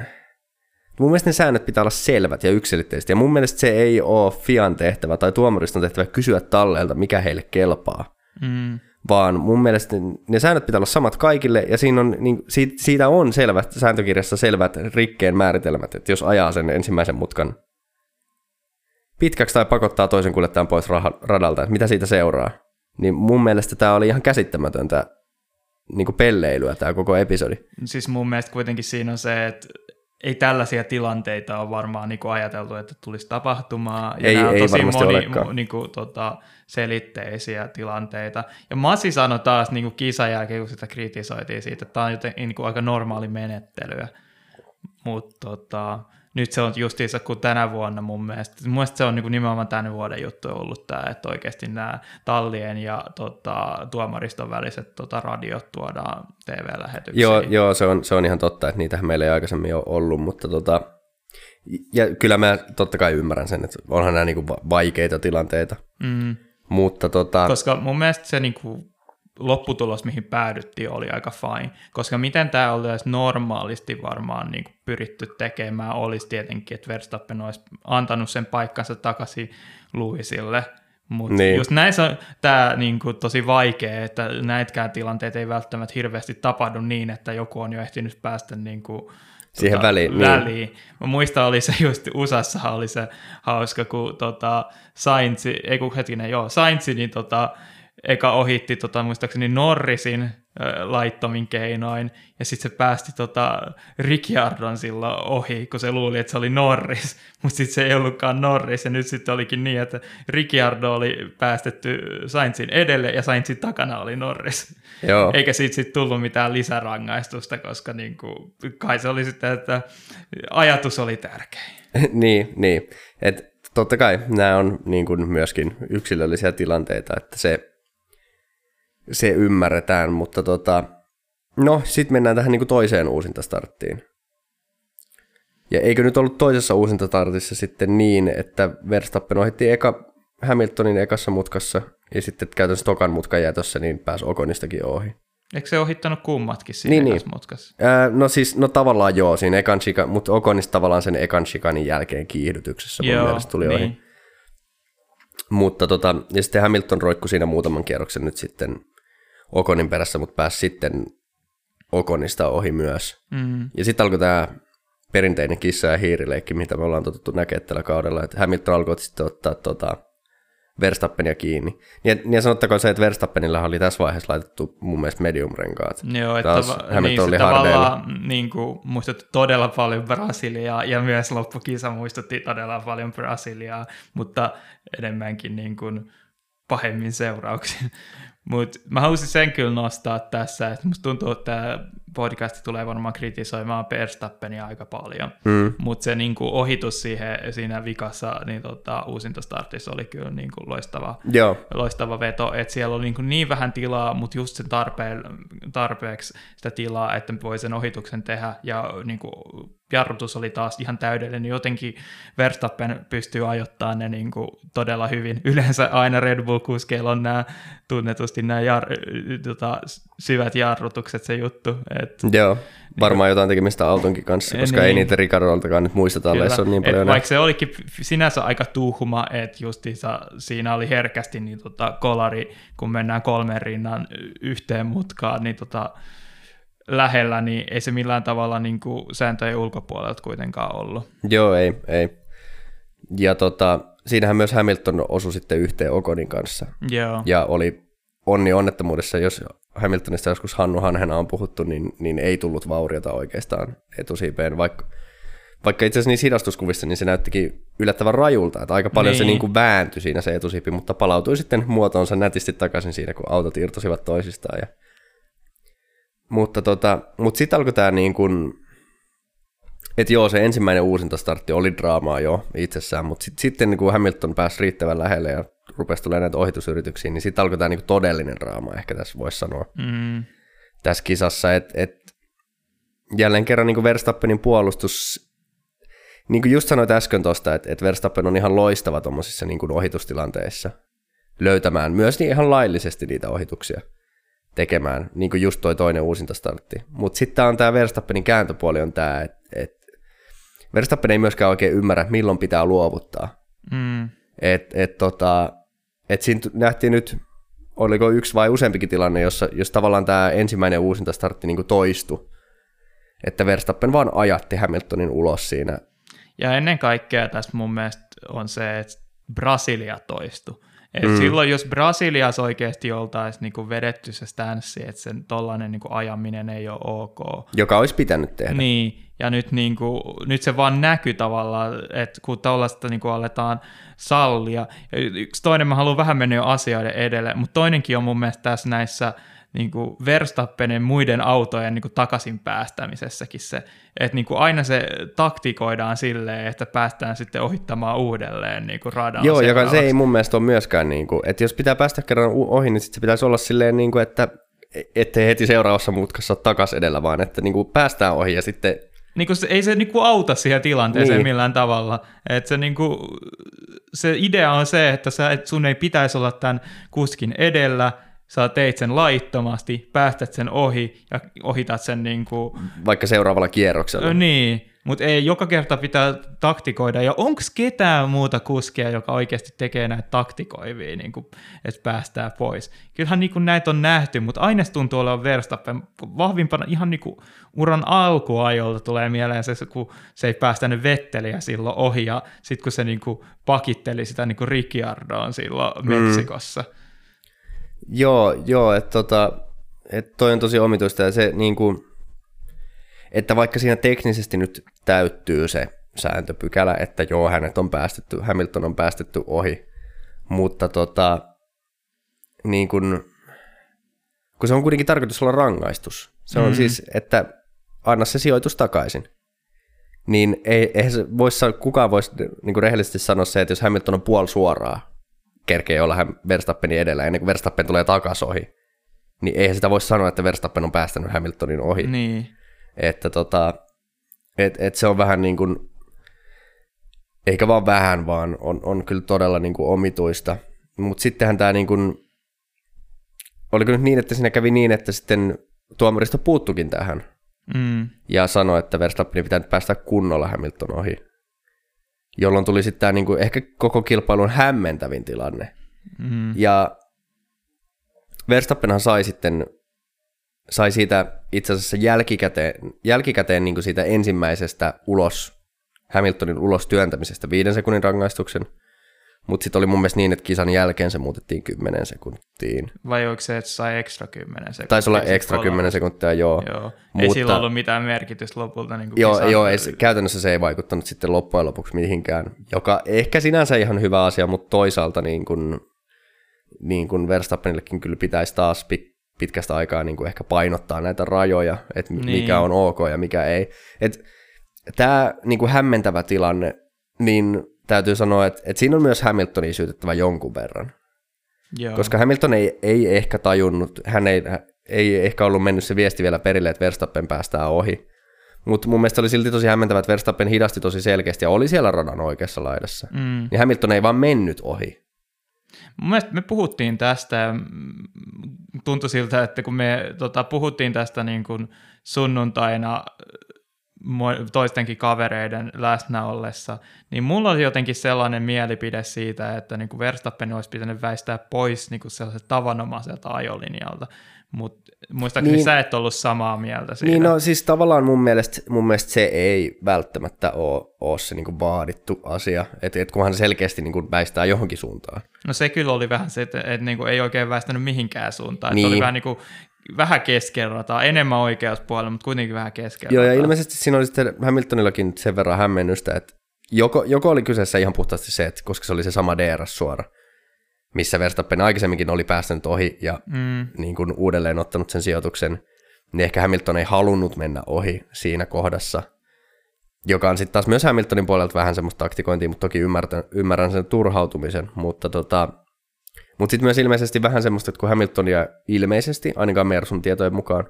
mun mielestä ne säännöt pitää olla selvät ja yksilitteiset, ja mun mielestä se ei ole Fian tehtävä tai tuomariston tehtävä kysyä talleelta, mikä heille kelpaa. Mm. Vaan mun mielestä ne säännöt pitää olla samat kaikille, ja siinä on, niin, siitä on selvät, sääntökirjassa selvät rikkeen määritelmät, että jos ajaa sen ensimmäisen mutkan pitkäksi tai pakottaa toisen kuljettajan pois radalta, että mitä siitä seuraa. Niin mun mielestä tämä oli ihan käsittämätöntä niin kuin pelleilyä tämä koko episodi. Siis mun mielestä kuitenkin siinä on se, että ei tällaisia tilanteita ole varmaan niin kuin ajateltu, että tulisi tapahtumaan. Ja ei, nämä on ei tosi moni niin kuin, tota, selitteisiä tilanteita. Ja Masi sanoi taas niin kuin kisan jälkeen, kun sitä kritisoitiin siitä, että tämä on joten, niin kuin aika normaali menettelyä. Mutta tota, nyt se on justiinsa kuin tänä vuonna mun mielestä. Mun mielestä se on niin kuin nimenomaan tämän vuoden juttu ollut tämä, että oikeasti nämä tallien ja tota, tuomariston väliset tota, radiot tuodaan TV-lähetyksiin. Joo, joo se, on, se on ihan totta, että niitä meillä ei aikaisemmin ole ollut, mutta tota, ja kyllä mä totta kai ymmärrän sen, että onhan nämä niin kuin vaikeita tilanteita. Mm. Mutta tota... Koska mun mielestä se niin kuin lopputulos, mihin päädyttiin, oli aika fine. Koska miten tämä olisi normaalisti varmaan niin kuin pyritty tekemään, olisi tietenkin, että Verstappen olisi antanut sen paikkansa takaisin Luisille. Mutta niin. just näissä on tämä niin kuin, tosi vaikea, että näitkään tilanteet ei välttämättä hirveästi tapahdu niin, että joku on jo ehtinyt päästä niin kuin, siihen tota, väliin. väliin. Niin. Mä muistan, oli se just USAssa oli se hauska, kun tota, Sainz, ei kun hetkinen, joo, Sainz, niin tota, eka ohitti tota, muistaakseni Norrisin laittomin keinoin, ja sitten se päästi tota, Ricciardon silloin ohi, kun se luuli, että se oli Norris, [laughs] mutta sitten se ei ollutkaan Norris, ja nyt sitten olikin niin, että Ricciardo oli päästetty Sainzin edelle, ja Sainzin takana oli Norris. [laughs] Joo. Eikä siitä sitten tullut mitään lisärangaistusta, koska niin kuin, kai se oli sitten, että ajatus oli tärkein. [laughs] niin, niin. Et totta kai nämä on niin kuin myöskin yksilöllisiä tilanteita, että se se ymmärretään, mutta tota, no sitten mennään tähän niinku toiseen uusintastarttiin. Ja eikö nyt ollut toisessa uusintastartissa sitten niin, että Verstappen ohitti eka Hamiltonin ekassa mutkassa ja sitten käytännössä tokan mutkan jätössä, niin pääsi Okonistakin ohi. Eikö se ohittanut kummatkin siinä niin, niin. mutkassa? Ää, no siis, no tavallaan joo, siinä ekan chika, mutta Okonista tavallaan sen ekan chikanin jälkeen kiihdytyksessä mun joo, mielestä tuli niin. ohi. Mutta tota, ja sitten Hamilton roikkui siinä muutaman kierroksen nyt sitten Okonin perässä, mutta pääsi sitten Okonista ohi myös. Mm. Ja sitten alkoi tämä perinteinen kissa- ja hiirileikki, mitä me ollaan totuttu näkemään tällä kaudella, että Hamilton alkoi sitten ottaa tota, Verstappenia kiinni. Ja, ja sanottakoon se, että Verstappenilla oli tässä vaiheessa laitettu mun mielestä medium-renkaat. Joo, että Taas va- niin, oli tavallaan niin kuin, muistutti todella paljon Brasiliaa, ja myös loppukisa muistutti todella paljon Brasiliaa, mutta enemmänkin niin kuin, pahemmin seurauksia. Mutta mä haluaisin sen kyllä nostaa tässä, että musta tuntuu, että tämä podcast tulee varmaan kritisoimaan Verstappenia aika paljon, mm. mutta se niinku ohitus siihen, siinä vikassa niin tota, uusintostartissa oli kyllä niinku loistava, Joo. loistava veto, että siellä oli niinku niin vähän tilaa, mutta just sen tarpeen, tarpeeksi sitä tilaa, että voi sen ohituksen tehdä ja niinku jarrutus oli taas ihan täydellinen. Jotenkin Verstappen pystyy ajoittamaan ne niin kuin todella hyvin. [laughs] Yleensä aina Red Bull-kuskeilla on nämä tunnetusti nämä jar, tota, syvät jarrutukset se juttu. Et, Joo, varmaan niin, jotain tekemistä autonkin kanssa, koska niin, ei niitä Ricardoltakaan nyt muisteta, kyllä, on niin paljon. Vaikka se olikin sinänsä aika tuhma, että justiinsa siinä oli herkästi niin tota, kolari, kun mennään kolmen rinnan yhteen mutkaan, niin tota, lähellä, niin ei se millään tavalla niin kuin sääntöjen ulkopuolelta kuitenkaan ollut. Joo, ei, ei. Ja tota, siinähän myös Hamilton osui sitten yhteen Okonin kanssa. Joo. Ja oli onni onnettomuudessa, jos Hamiltonista joskus Hannu Hanhena on puhuttu, niin, niin ei tullut vauriota oikeastaan etusiipeen, vaikka, vaikka itse asiassa niissä hidastuskuvissa niin se näyttikin yllättävän rajulta, että aika paljon niin. se niin kuin vääntyi siinä se etusiipi, mutta palautui sitten muotoonsa nätisti takaisin siinä, kun autot irtosivat toisistaan. Ja... Mutta, tota, mutta sitten alkoi tämä niin kuin, että joo, se ensimmäinen uusintostartti oli draamaa jo itsessään, mutta sit, sitten niin kun Hamilton pääsi riittävän lähelle ja rupesi tulemaan näitä ohitusyrityksiä, niin sitten alkoi tämä niin todellinen draama, ehkä tässä voisi sanoa, mm. tässä kisassa, että et, jälleen kerran niin Verstappenin puolustus, niin kuin just sanoit äsken tuosta, että et Verstappen on ihan loistava tuommoisissa niin ohitustilanteissa löytämään myös niin ihan laillisesti niitä ohituksia tekemään, niin kuin just toi toinen uusintostartti. Mutta sitten on tämä Verstappenin kääntöpuoli on tämä, että et Verstappen ei myöskään oikein ymmärrä, milloin pitää luovuttaa. Mm. Et, et tota, et siinä nähtiin nyt, oliko yksi vai useampikin tilanne, jossa, jos tavallaan tämä ensimmäinen uusintastartti niin toistui, että Verstappen vaan ajatti Hamiltonin ulos siinä. Ja ennen kaikkea tässä mun mielestä on se, että Brasilia toistui. Et Mm. Silloin jos Brasiliassa oikeasti oltaisiin niinku vedetty se stanssi, että sen tollainen niinku ajaminen ei ole ok, Joka olisi pitänyt tehdä. Niin, ja nyt, niin kuin, nyt se vaan näkyy tavallaan, että kun tällaista niin kuin aletaan sallia. Yksi toinen, mä haluan vähän mennä jo asioiden edelle, mutta toinenkin on mun mielestä tässä näissä niin kuin Verstappenin muiden autojen niin kuin takaisin päästämisessäkin se, että niin kuin aina se taktikoidaan silleen, että päästään sitten ohittamaan uudelleen niin kuin radan Joo, joka se ei mun mielestä ole myöskään, niin kuin, että jos pitää päästä kerran ohi, niin sit se pitäisi olla silleen, niin kuin, että ettei heti seuraavassa mutkassa ole takas edellä, vaan että niin kuin päästään ohi ja sitten niin kuin se, ei se niin kuin auta siihen tilanteeseen Niin. millään tavalla. Et se, niin kuin, se idea on se, että sä, et sun ei pitäisi olla tämän kuskin edellä, sä teit sen laittomasti, päästät sen ohi ja ohitat sen niin kuin, vaikka seuraavalla kierroksella. niin, mutta ei joka kerta pitää taktikoida. Ja onko ketään muuta kuskia, joka oikeasti tekee näitä taktikoivia, niin kuin, että päästään pois? Kyllähän niin kuin näitä on nähty, mutta aina tuntuu olevan Verstappen vahvimpana ihan niin kuin uran alkuajolta tulee mieleen se, kun se ei päästänyt Vetteliä silloin ohi ja sitten kun se niin kuin pakitteli sitä niin kuin Ricciardoon silloin Meksikossa. Joo, joo, että tota, et toi on tosi omituista ja se niin kuin, että vaikka siinä teknisesti nyt täyttyy se sääntöpykälä, että joo, hänet on päästetty, Hamilton on päästetty ohi, mutta tota, niin kuin, kun se on kuitenkin tarkoitus olla rangaistus. Se on Mm. siis, että anna se sijoitus takaisin. Niin ei, eihän se vois, sa- kukaan voisi niin kuin rehellisesti sanoa se, että jos Hamilton on puoli suoraa, kerkee olla hän Verstappenin edellä ennen kuin Verstappen tulee takas ohi, niin eihän sitä voi sanoa, että Verstappen on päästänyt Hamiltonin ohi. Niin. Että tota, et, et se on vähän niin kuin, eikä vaan vähän, vaan on, on kyllä todella niin kuin omituista. Mutta sittenhän tämä niin kuin, oliko nyt niin, että siinä kävi niin, että sitten tuomaristo puuttukin tähän Mm. ja sanoi, että Verstappenin pitää nyt päästä kunnolla Hamilton ohi. Jolloin tuli sitten tämä niin kuin ehkä koko kilpailun hämmentävin tilanne. Mm. Ja Verstappenhan sai sitten, sai siitä itse asiassa jälkikäteen, jälkikäteen niin kuin siitä ensimmäisestä ulos, Hamiltonin ulos työntämisestä viiden sekunnin rangaistuksen, mutta sitten oli mun mielestä niin, että kisan jälkeen se muutettiin 10 sekuntiin. Vai oliko se, että sai ekstra 10 sekuntia? Taisi olla ekstra kolme? 10 sekuntia, joo. Joo, ei Mutta- sillä ollut mitään merkitystä lopulta. Niin kuin Joo, kisan- joo ei, käytännössä se ei vaikuttanut sitten loppujen lopuksi mihinkään, joka ehkä sinänsä ihan hyvä asia, mutta toisaalta niin kuin, niin kuin Verstappenillekin kyllä pitäisi taas pit, pitkästä aikaa niin kuin ehkä painottaa näitä rajoja, että. Niin. mikä on ok ja mikä ei. Tämä niin kuin hämmentävä tilanne, niin täytyy sanoa, että, että siinä on myös Hamiltonia syytettävä jonkun verran. Joo. Koska Hamilton ei, ei ehkä tajunnut, hän ei, ei ehkä ollut mennyt se viesti vielä perille, että Verstappen päästää ohi. Mutta mun mielestä oli silti tosi hämmentävä, että Verstappen hidasti tosi selkeästi ja oli siellä radan oikeassa laidassa. Mm. Niin Hamilton ei vaan mennyt ohi. Mun mielestä me puhuttiin tästä, ja tuntui siltä, että kun me tota, puhuttiin tästä niin kuin sunnuntaina, toistenkin kavereiden läsnä ollessa, niin mulla oli jotenkin sellainen mielipide siitä, että niin kuin Verstappen olisi pitänyt väistää pois niin kuin sellaiset tavanomaiselta ajolinjalta, mutta muistaakseni niin, sä et ollut samaa mieltä siitä. Niin no siis tavallaan mun mielestä, mun mielestä se ei välttämättä ole, ole se niin kuin vaadittu asia, että et kunhan selkeästi niin kuin väistää johonkin suuntaan. No se kyllä oli vähän se, että, että niin ei oikein väistänyt mihinkään suuntaan, niin. että oli vähän niin kuin vähän keskelrataa, enemmän oikeuspuolella, mutta kuitenkin vähän keskelrataa. Joo, ja ilmeisesti siinä oli sitten Hamiltonillakin sen verran hämmennystä, että joko, joko oli kyseessä ihan puhtaasti se, että koska se oli se sama DRS suora, missä Verstappen aikaisemminkin oli päästänyt ohi ja mm. niin kuin uudelleen ottanut sen sijoituksen, niin ehkä Hamilton ei halunnut mennä ohi siinä kohdassa, joka on sitten taas myös Hamiltonin puolelta vähän semmoista taktikointia, mutta toki ymmärrän, ymmärrän sen turhautumisen, mutta tota, mutta sitten myös ilmeisesti vähän semmoista, että kun Hamiltonia ilmeisesti, ainakaan Mersun tietojen mukaan,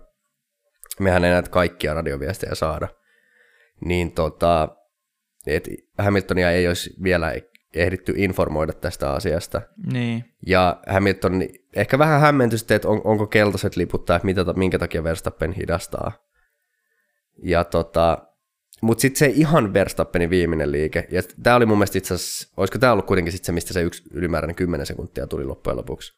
mehän ei näitä kaikkia radioviestejä saada, niin tota, et Hamiltonia ei olisi vielä ehditty informoida tästä asiasta. Niin. Ja Hamilton ehkä vähän hämmentyi että on, onko keltaiset liput tai mitä, minkä takia Verstappen hidastaa. Ja tota, mutta sitten se ihan Verstappenin viimeinen liike, ja tämä oli mun mielestä itse asiassa, olisiko tämä ollut kuitenkin sitten se, mistä se yksi ylimääräinen 10 sekuntia tuli loppujen lopuksi,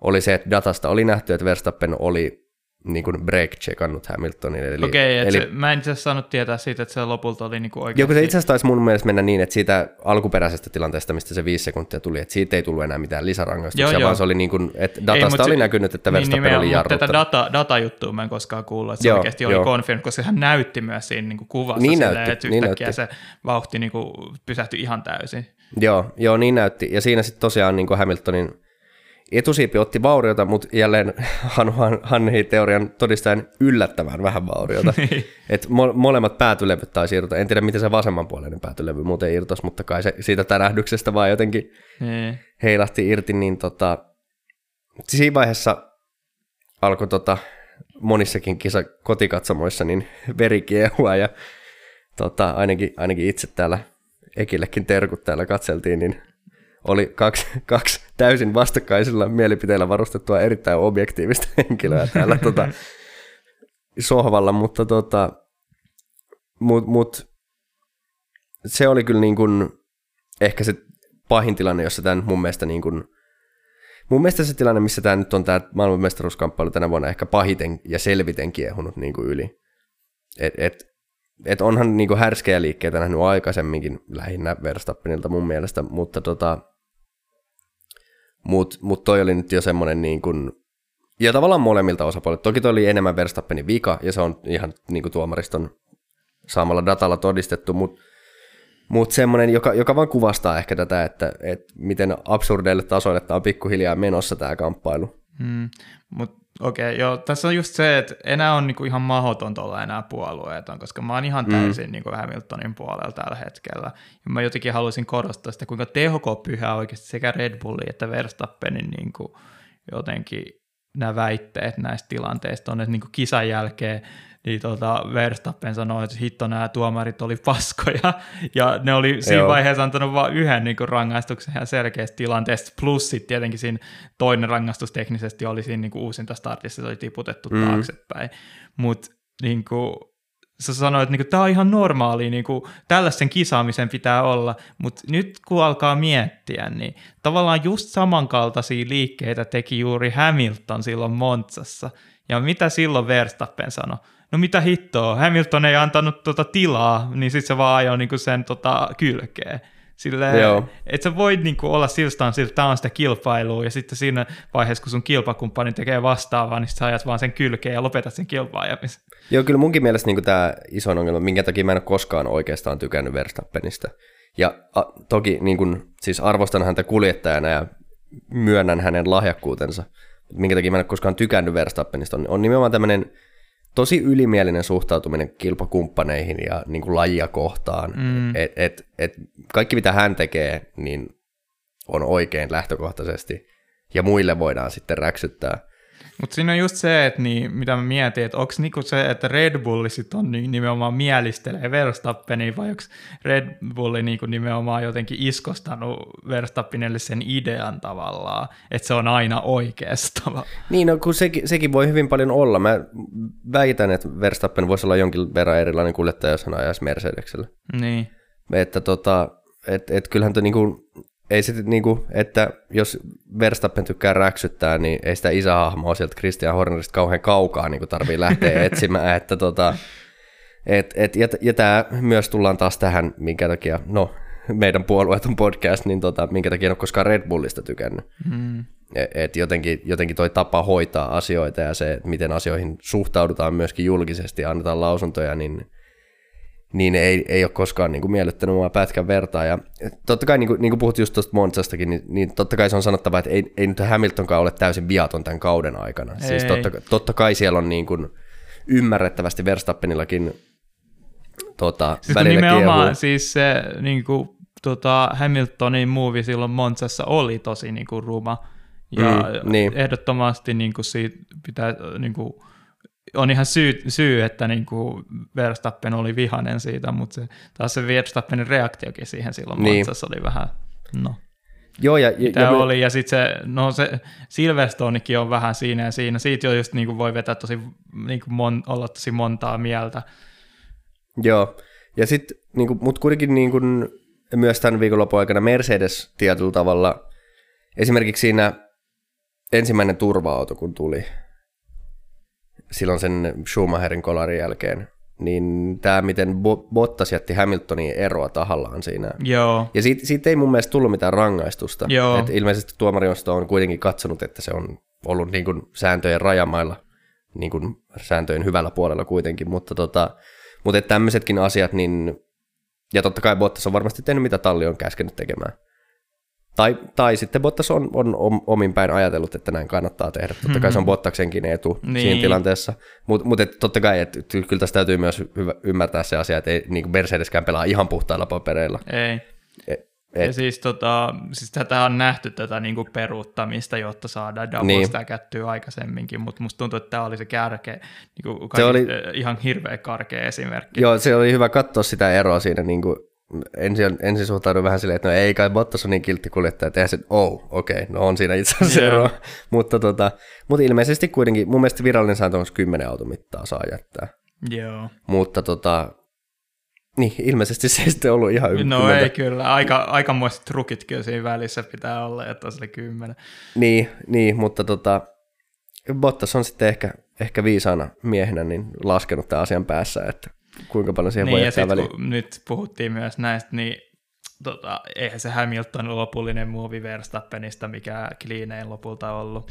oli se, että datasta oli nähty, että Verstappen oli niin kuin break-checkannut Hamiltonin. Eli, Okei, eli, se, mä en itse asiassa saanut tietää siitä, että se lopulta oli niin oikein. Joku se itse asiassa taisi mun mielestä mennä niin, että siitä alkuperäisestä tilanteesta, mistä se viisi sekuntia tuli, että siitä ei tullut enää mitään lisärangaistuksia, joo, vaan joo. se oli niin kuin, että datasta ei, oli se, näkynyt, että niin, Verstappen niin, oli jarruttanut. Tätä data, datajuttua mä en koskaan kuullut, että se joo, oikeasti oli confirmed, koska hän näytti myös siinä niin kuin kuvassa niin silleen, näytti, että niin yhtäkkiä näytti. se vauhti niin kuin pysähtyi ihan täysin. Joo, joo, niin näytti. Ja siinä sitten tosiaan niin kuin Hamiltonin Etusiipi otti vauriota, mutta jälleen [laughs] Hanhi-teorian todistajan yllättävän vähän vauriota. Niin. Et mo- molemmat päätylevyt taisi irrota. En tiedä, miten se vasemmanpuoleinen päätylevy muuten irtos, mutta kai se siitä tärähdyksestä vaan jotenkin niin. heilahti irti. Niin tota, siinä vaiheessa alkoi tota, monissakin kisa kotikatsomoissa niin veri kiehua ja tota, ainakin, ainakin itse täällä Ekillekin terkut täällä katseltiin, niin oli kaksi, [laughs] kaksi täysin vastakkaisilla mielipiteillä varustettua erittäin objektiivista henkilöä täällä [laughs] tota, sohvalla, mutta tota, mut, mut, se oli kyllä niin kuin, ehkä se pahin tilanne, jossa tämä mun mielestä niin kuin, mun mielestä se tilanne, missä tämä nyt on tämä maailmanmestaruuskamppailu tänä vuonna ehkä pahiten ja selviten kiehunut niin kuin yli. Et, et, et onhan niin kuin härskejä liikkeitä nähnyt aikaisemminkin lähinnä Verstappenilta mun mielestä, mutta tota, mutta mut toi oli nyt jo semmoinen niin kuin, ja tavallaan molemmilta osapuolilta. Toki toi oli enemmän Verstappenin vika, ja se on ihan niin kuin tuomariston saamalla datalla todistettu, mutta mut semmoinen, joka, joka vaan kuvastaa ehkä tätä, että, että miten absurdeille tasoille tämä on pikkuhiljaa menossa tämä kamppailu. Hmm, mutta Okei, okay, joo. Tässä on just se, että enää on niinku ihan mahdotonta olla enää puolueeton, koska mä oon ihan mm. täysin mm. niinku Hamiltonin puolella tällä hetkellä. Ja mä jotenkin haluaisin korostaa sitä, kuinka tehokkopyhä oikeasti sekä Red Bullin että Verstappenin niinku jotenkin nämä väitteet näistä tilanteista on, että niinku kisan jälkeen niin tota, Verstappen sanoi, että hitto nämä tuomarit oli paskoja, [laughs] ja ne oli siinä Joo. vaiheessa antanut vain yhden niin kuin, rangaistuksen ihan selkeästä tilanteesta, plus sitten tietenkin siinä toinen rangaistus teknisesti oli siinä niin kuin, uusinta startissa, se oli tiputettu mm. taaksepäin, mutta niin kuin, sä sanoit, että niin tämä on ihan normaali, niin kuin, tällaisen kisaamisen pitää olla, mutta nyt kun alkaa miettiä, niin tavallaan just samankaltaisia liikkeitä teki juuri Hamilton silloin Montsassa, ja mitä silloin Verstappen sanoi? No mitä hittoa, Hamilton ei antanut tota tilaa, niin sitten se vaan ajoi niinku sen tota kylkeen. Silleen, että sä voit niinku olla silstaan siltä, tämä on sitä kilpailua, ja sitten siinä vaiheessa, kun sun kilpakumppani tekee vastaavaa, niin sä ajat vaan sen kylkeen ja lopetat sen kilpaajamisen. Joo, kyllä munkin mielestä niinku tämä iso ongelma, minkä takia mä en ole koskaan oikeastaan tykännyt Verstappenista. Ja a, toki niin kun, siis arvostan häntä kuljettajana ja myönnän hänen lahjakkuutensa. Minkä takia mä en ole koskaan tykännyt Verstappenista, on, on nimenomaan tämmöinen tosi ylimielinen suhtautuminen kilpakumppaneihin ja niin kuin lajia kohtaan. Mm. Et, et, et kaikki mitä hän tekee, niin on oikein lähtökohtaisesti, ja muille voidaan sitten räksyttää. Mutta siinä on just se, että niin, mitä mä mietin, että onko niinku se, että Red Bulli sit on niin nimenomaan mielistelee Verstappenia, vai onko Red Bulli niinku nimenomaan jotenkin iskostanut Verstappenille sen idean tavallaan, että se on aina oikeasta. Niin, no kun sekin, sekin voi hyvin paljon olla. Mä väitän, että Verstappen voisi olla jonkin verran erilainen kuljettaja, jos hän ajaisi Mercedesellä. Niin. Että tota, et, et kyllähän to niinku, ei sit niinku, että jos Verstappen tykkää räksyttää, niin ei sitä isähahmoa sieltä Christian Hornerista kauhean kaukaa niinku tarvii lähteä [laughs] etsimään, että tota, et, et, ja, ja tämä myös tullaan taas tähän, minkä takia, no meidän puolueeton podcast, niin tota, minkä takia en ole koskaan Red Bullista tykännyt. Mm. Et, et jotenkin, jotenkin toi tapa hoitaa asioita ja se, miten asioihin suhtaudutaan myöskin julkisesti ja annetaan lausuntoja, niin niin ei, ei ole koskaan niin kuin miellyttänyt mua pätkän vertaa. Ja totta kai, niin kuin, niin kuin puhut just tuosta Monzastakin, niin, niin totta kai se on sanottava, että ei, ei nyt Hamiltonkaan ole täysin viaton tämän kauden aikana. Siis ei. Siis totta, totta kai siellä on niin kuin ymmärrettävästi Verstappenillakin tota, siis välillä nimenomaan kiehuu. siis se niin kuin, tota, Hamiltonin movie silloin Monzassa oli tosi niin kuin, ruma. Ja mm, niin. ehdottomasti niin kuin, siitä pitää niin kuin, on ihan syy, syy että niin kuin Verstappen oli vihanen siitä, mutta se, taas se Verstappenin reaktiokin siihen silloin niin. Montsassa oli vähän, no. Joo, ja, ja, ja, oli, ja sitten se, no se Silverstonekin on vähän siinä ja siinä, siitä jo just niin kuin voi vetää tosi, niin kuin mon, olla tosi montaa mieltä. Joo, ja sitten, niin mutta kuitenkin niin kuin, myös tämän viikonlopun aikana Mercedes tietyllä tavalla, esimerkiksi siinä ensimmäinen turva-auto, kun tuli, silloin sen Schumacherin kolarin jälkeen, niin tämä, miten Bottas jätti Hamiltonin eroa tahallaan siinä. Joo. Ja siitä, siitä ei mun mielestä tullut mitään rangaistusta. Joo. Et ilmeisesti tuomariosto on kuitenkin katsonut, että se on ollut niin kuin sääntöjen rajamailla, niin kuin sääntöjen hyvällä puolella kuitenkin, mutta, tota, mutta tämmöisetkin asiat, niin ja totta kai Bottas on varmasti tehnyt, mitä talli on käskenyt tekemään. Tai, tai sitten Bottas on, on, on omin päin ajatellut, että näin kannattaa tehdä. Totta kai se on mhm. Bottaksenkin etu niin. siinä tilanteessa. Mutta mut totta kai, että kyllä tässä täytyy myös hyvä, ymmärtää se asia, että ei niin Mercedeskään pelaa ihan puhtailla papereilla. Ei. Et, et. Ja siis, tota, siis tätä on nähty tätä niin kuin peruuttamista, jotta saadaan double niin. kättyä aikaisemminkin, mutta musta tuntuu, että tämä oli se kärkeä, niin kuin se oli, ihan hirveä karkea esimerkki. Joo, se oli hyvä katsoa sitä eroa siinä niin kuin ensin, ensin suhtauduin vähän silleen, että no ei kai Bottas on niin kiltti kuljettaja, että se, oh, okei, okay, no on siinä itse asiassa yeah. ero. mutta, tota, mutta ilmeisesti kuitenkin, mun mielestä virallinen sääntö on 10 automittaa saa jättää. Joo. Mutta tota, niin, ilmeisesti se ei sitten ollut ihan No kymmentä. ei kyllä, aika, aikamoiset trukit kyllä siinä välissä pitää olla, että on se kymmenen. Niin, niin, mutta tota, Bottas on sitten ehkä, ehkä viisaana miehenä niin laskenut tämän asian päässä, että kuinka paljon siihen niin, voi jättää väliin. nyt puhuttiin myös näistä, niin tota, eihän se Hamilton lopullinen muovi Verstappenista, mikä Cleanein lopulta ollut.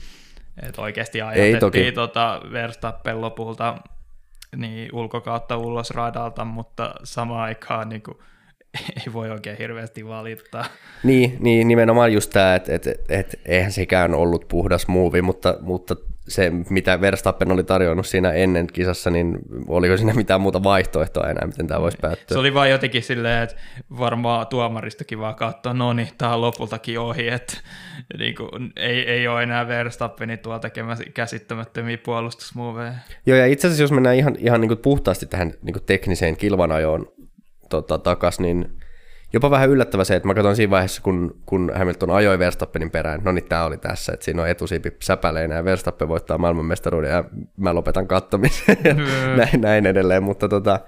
Et oikeasti ajatettiin tota Verstappen lopulta niin ulkokautta ulos radalta, mutta samaan aikaan niin kuin, [laughs] ei voi oikein hirveästi valittaa. Niin, niin nimenomaan just tämä, että et, et, et, eihän sekään ollut puhdas muuvi, mutta, mutta se, mitä Verstappen oli tarjonnut siinä ennen kisassa, niin oliko siinä mitään muuta vaihtoehtoa enää, miten tämä voisi päättyä? Se oli vaan jotenkin silleen, että varmaan tuomaristakin vaan katsoa, no niin, tämä on lopultakin ohi, että niin kuin, ei, ei ole enää Verstappeni tuolla tekemässä käsittämättömiä puolustusmuoveja. Joo, ja itse asiassa jos mennään ihan, ihan niin kuin puhtaasti tähän niin kuin tekniseen kilvanajoon tota, takas, niin jopa vähän yllättävä se, että mä katson siinä vaiheessa, kun, kun Hamilton ajoi Verstappenin perään, no niin tämä oli tässä, että siinä on etusiipi säpäleinä ja Verstappen voittaa maailmanmestaruuden ja mä lopetan kattomisen [laughs] ja mm. näin, näin edelleen, mutta tota,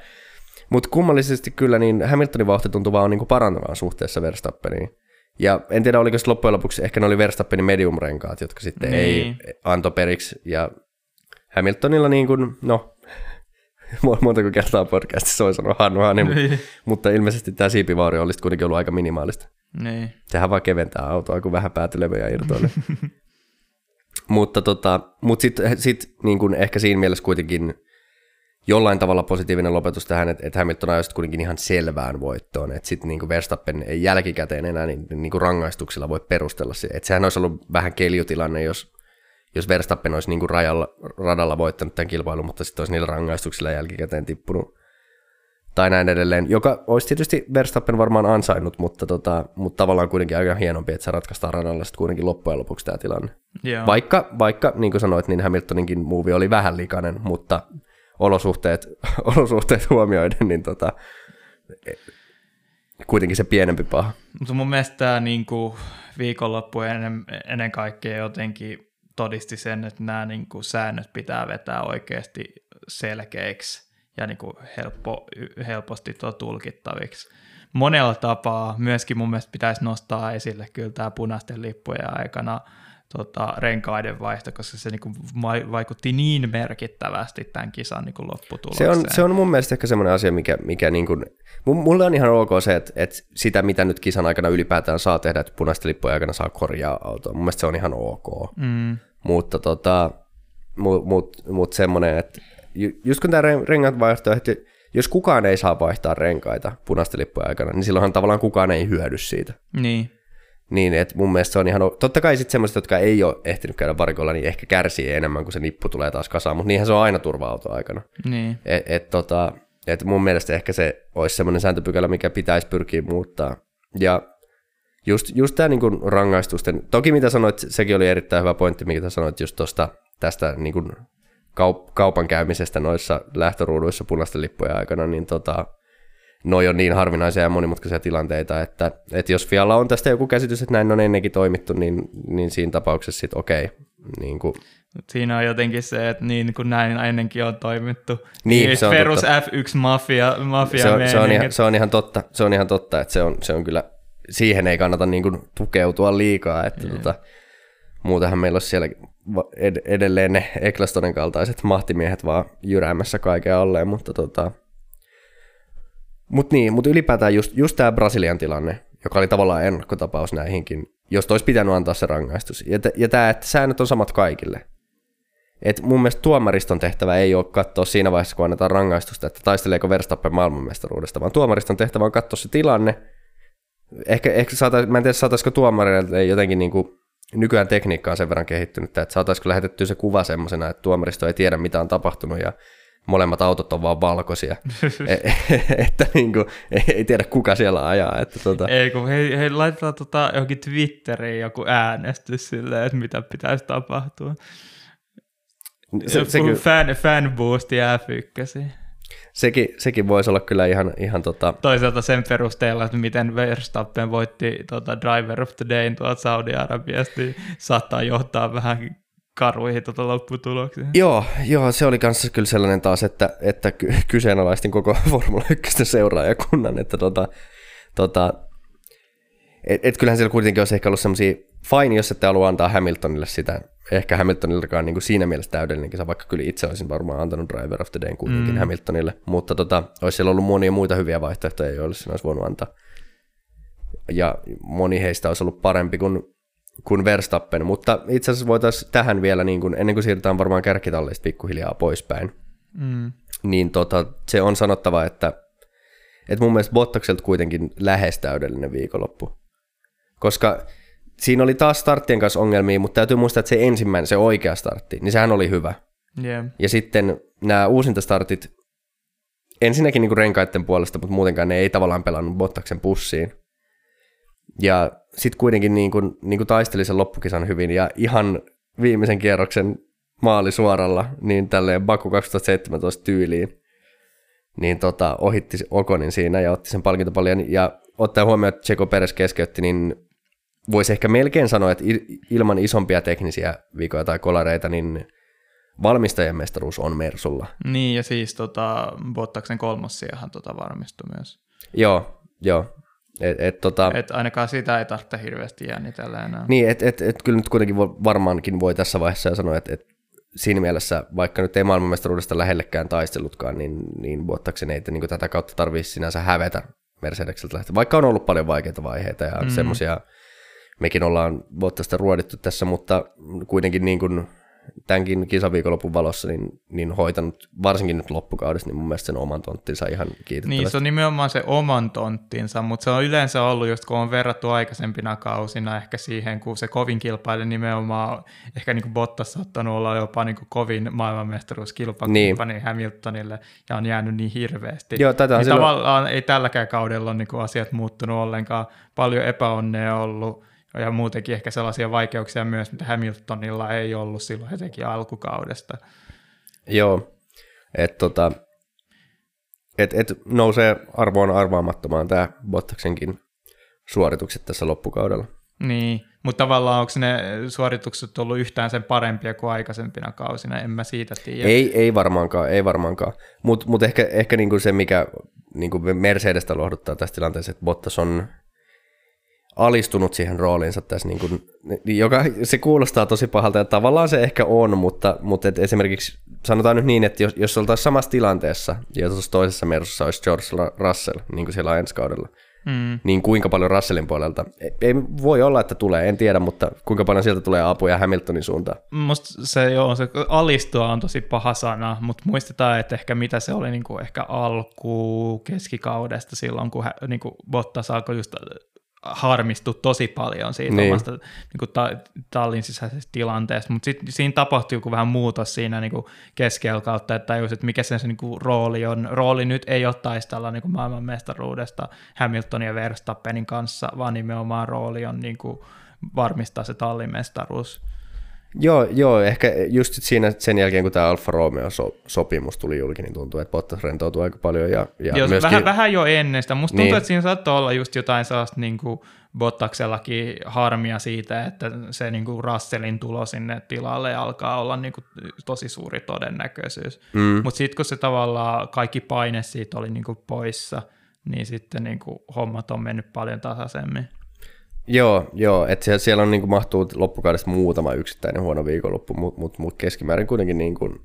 mut kummallisesti kyllä niin Hamiltonin vauhti tuntuu vaan niin parantavaan suhteessa Verstappeniin. Ja en tiedä, oliko se loppujen lopuksi, ehkä ne oli Verstappenin medium-renkaat, jotka sitten niin. ei anto periksi. Ja Hamiltonilla niin kuin, no, [laughs] montako kertaa podcastissa voi sanoa Hannu Hani, niin. mutta ilmeisesti tämä siipivauri olisi kuitenkin ollut aika minimaalista. Niin. Sehän vaan keventää autoa, kun vähän päätylevyjä irtoilee. [laughs] mutta tota, mut sitten sit, niin kuin ehkä siinä mielessä kuitenkin jollain tavalla positiivinen lopetus tähän, että, että Hamilton ajoi kuitenkin ihan selvään voittoon, että sitten niin Verstappen ei jälkikäteen enää niin, niin kuin rangaistuksilla voi perustella se. Että sehän olisi ollut vähän keljutilanne, jos jos Verstappen olisi niin kuin rajalla, radalla voittanut tämän kilpailun, mutta sitten olisi niillä rangaistuksilla jälkikäteen tippunut, tai näin edelleen, joka olisi tietysti Verstappen varmaan ansainnut, mutta, tota, mutta tavallaan kuitenkin aika hienompi, että se ratkaistaan radalla sitten kuitenkin loppujen lopuksi tämä tilanne. Joo. Vaikka, vaikka, niin kuin sanoit, niin Hamiltoninkin muuvi oli vähän likainen, mutta olosuhteet, [laughs] olosuhteet huomioiden, niin tota, kuitenkin se pienempi paha. Mutta mun mielestä tämä niinku viikonloppu ennen, ennen kaikkea jotenkin todisti sen, että nämä niinku säännöt pitää vetää oikeasti selkeiksi ja niinku helppo, helposti tulkittaviksi. Monella tapaa myöskin mun mielestä pitäisi nostaa esille kyllä tämä punaisten lippujen aikana tota, renkaiden vaihto, koska se niinku vaikutti niin merkittävästi tämän kisan niinku lopputulokseen. Se on, se on mun mielestä ehkä semmoinen asia, mikä, mikä niinku, mulle on ihan ok se, että, että sitä mitä nyt kisan aikana ylipäätään saa tehdä, että punaisten lippujen aikana saa korjaa autoa. Mun mielestä se on ihan ok. Mm. Mutta tota, mut, mut, mut semmoinen, että just kun tämä rengat vaihto, että jos kukaan ei saa vaihtaa renkaita punaisten lippujen aikana, niin silloinhan tavallaan kukaan ei hyödy siitä. Niin. Niin, että mun mielestä se on ihan... Totta kai sitten semmoiset, jotka ei ole ehtinyt käydä varikolla, niin ehkä kärsii enemmän, kun se nippu tulee taas kasaan, mutta niinhän se on aina turva-auto aikana. Niin. Et, et, tota, et mun mielestä ehkä se olisi semmoinen sääntöpykälä, mikä pitäisi pyrkiä muuttaa. Ja just, just tämä niinku rangaistusten... Toki mitä sanoit, sekin oli erittäin hyvä pointti, mitä sanoit just tosta, tästä niinku kaup- kaupan käymisestä noissa lähtöruuduissa punaisten lippujen aikana, niin tota, noi on niin harvinaisia ja monimutkaisia tilanteita, että, että jos Fialla on tästä joku käsitys, että näin on ennenkin toimittu, niin, niin siinä tapauksessa sitten okei. Niin kuin. Siinä on jotenkin se, että niin kuin näin ennenkin on toimittu. Niin, niin se on perus totta. F1-mafia mafia se, on, se, on ihan, se, on ihan totta, se on ihan totta, että se on, se on kyllä, siihen ei kannata niin kuin tukeutua liikaa, että yeah. tota, muutenhan meillä olisi siellä ed- edelleen ne Ecclestonen kaltaiset mahtimiehet vaan jyräämässä kaiken alleen, mutta tota, mutta niin, mutta ylipäätään just, just tämä Brasilian tilanne, joka oli tavallaan ennakkotapaus näihinkin, jos olisi pitänyt antaa se rangaistus. Ja, t- ja tämä, että säännöt on samat kaikille. Et mun mielestä tuomariston tehtävä ei ole katsoa siinä vaiheessa, kun annetaan rangaistusta, että taisteleeko Verstappen maailmanmestaruudesta, vaan tuomariston tehtävä on katsoa se tilanne. Ehkä, ehkä saatais, mä en tiedä, saataisiko tuomarille jotenkin niin kuin, nykyään tekniikka on sen verran kehittynyt, että saataisiko lähetettyä se kuva semmoisena, että tuomaristo ei tiedä, mitä on tapahtunut ja molemmat autot on vaan valkoisia. e, [laughs] että niin kuin, ei, tiedä kuka siellä ajaa. Että tota... Ei kun hei, hei laitetaan tota johonkin Twitteriin joku äänestys silleen, että mitä pitäisi tapahtua. Se, se kyllä... fan, fan boosti F1. Sekin, sekin voisi olla kyllä ihan, ihan tota... Toisaalta sen perusteella, että miten Verstappen voitti tota Driver of the Day tuolta Saudi-Arabiasta, niin saattaa johtaa vähän karuihin tuota lopputuloksiin. Joo, joo, se oli kanssa kyllä sellainen taas, että, että kyseenalaistin koko [laughs] Formula 1 seuraajakunnan, että tota, tota, et, et kyllähän siellä kuitenkin olisi ehkä ollut semmoisia, fine, jos ette halua antaa Hamiltonille sitä, ehkä Hamiltonillekaan niin kuin siinä mielessä täydellinen kisa, vaikka kyllä itse olisin varmaan antanut Driver of the Day kuitenkin mm. Hamiltonille, mutta tota, olisi siellä ollut monia muita hyviä vaihtoehtoja, joille sen olisi voinut antaa. Ja moni heistä olisi ollut parempi kuin kuin Verstappen, mutta itse asiassa voitaisiin tähän vielä, niin kuin, ennen kuin siirrytään varmaan kärkitalleista pikkuhiljaa poispäin, mm. niin tota, se on sanottava, että, että mun mielestä Bottakselta kuitenkin lähes täydellinen viikonloppu. Koska siinä oli taas starttien kanssa ongelmia, mutta täytyy muistaa, että se ensimmäinen, se oikea startti, niin sehän oli hyvä. Yeah. Ja sitten nämä uusintastartit, ensinnäkin niin kuin renkaiden puolesta, mutta muutenkaan ne ei tavallaan pelannut Bottaksen pussiin. Ja sitten kuitenkin niin kuin, niin kuin taisteli sen loppukisan hyvin ja ihan viimeisen kierroksen maali suoralla, niin tälleen Baku 2017 tyyliin, niin tota, ohitti Okonin siinä ja otti sen palkintopaljan. Ja ottaa huomioon, että Tseko Peres keskeytti, niin voisi ehkä melkein sanoa, että ilman isompia teknisiä vikoja tai kolareita, niin valmistajien mestaruus on Mersulla. Niin, ja siis tota, Bottaksen kolmossiahan tota varmistui myös. Joo, joo. Et, et, tota, et ainakaan sitä ei tarvitse hirveästi jännitellä enää. Niin, että et, et, kyllä nyt kuitenkin voi, varmaankin voi tässä vaiheessa sanoa, että et siinä mielessä, vaikka nyt ei maailmanmestaruudesta lähellekään taistellutkaan, niin, niin Bottaksen ei niin tätä kautta tarvitsisi sinänsä hävetä Mercedekseltä lähteä. Vaikka on ollut paljon vaikeita vaiheita ja mm. semmoisia, mekin ollaan Bottasta ruodittu tässä, mutta kuitenkin niin kuin tämänkin kisaviikonlopun valossa niin, niin hoitanut, varsinkin nyt loppukaudessa, niin mun mielestä sen oman tonttinsa ihan kiitettävästi. Niin, se on nimenomaan se oman tonttinsa, mutta se on yleensä ollut, just kun on verrattu aikaisempina kausina ehkä siihen, kun se kovin kilpaili nimenomaan, ehkä niin kuin Bottas ottanut olla jopa niin kuin kovin maailmanmestaruuskilpakumppani niin. Hamiltonille, ja on jäänyt niin hirveästi. Joo, tätä niin silloin... tavallaan ei tälläkään kaudella ole niin kuin asiat muuttunut ollenkaan, paljon epäonnea ollut, ja muutenkin ehkä sellaisia vaikeuksia myös, mitä Hamiltonilla ei ollut silloin heti alkukaudesta. Joo, että tota, et, et nousee arvoon arvaamattomaan tämä Bottaksenkin suoritukset tässä loppukaudella. Niin, mutta tavallaan onko ne suoritukset ollut yhtään sen parempia kuin aikaisempina kausina, en mä siitä tiedä. Ei, ei varmaankaan, ei varmaankaan. Mutta mut ehkä, ehkä niinku se, mikä niinku Mercedestä lohduttaa tässä tilanteessa, että Bottas on alistunut siihen rooliinsa tässä, niin kuin, joka, se kuulostaa tosi pahalta ja tavallaan se ehkä on, mutta, mutta et esimerkiksi sanotaan nyt niin, että jos, jos oltaisiin samassa tilanteessa ja tuossa toisessa mersussa olisi George Russell, niin kuin siellä ensi kaudella, mm. niin kuinka paljon Russellin puolelta, ei, ei voi olla, että tulee, en tiedä, mutta kuinka paljon sieltä tulee apuja Hamiltonin suuntaan. Musta se, joo, se alistua on tosi paha sana, mutta muistetaan, että ehkä mitä se oli niin kuin ehkä alku keskikaudesta silloin, kun niin kuin Bottas alkoi just harmistu tosi paljon siitä niin. omasta niin kuin ta- tallin sisäisestä tilanteesta, mutta sitten siinä tapahtui joku vähän muutos siinä niin kuin keskellä kautta, että tajus, että mikä se, se niin kuin rooli on. Rooli nyt ei ole taistella niin kuin maailmanmestaruudesta Hamiltonin ja Verstappenin kanssa, vaan nimenomaan rooli on niin kuin varmistaa se tallin mestaruus. Joo, joo, ehkä just siinä sen jälkeen, kun tämä Alfa Romeo-sopimus tuli julki, niin tuntuu, että Bottas rentoutui aika paljon. Ja, ja joo, myöskin... vähän, vähän jo ennen sitä. Musta tuntuu, niin. että siinä saattoi olla just jotain sellaista niin kuin Bottaksellakin harmia siitä, että se niin kuin Russellin tulo sinne tilalle alkaa olla niin kuin tosi suuri todennäköisyys. Mm. Mutta sitten kun se tavallaan kaikki paine siitä oli niin kuin poissa, niin sitten niin kuin hommat on mennyt paljon tasaisemmin. Joo, joo että siellä, siellä on niin kuin mahtuu loppukaudesta muutama yksittäinen huono viikonloppu, mutta mut, mut keskimäärin kuitenkin niin kuin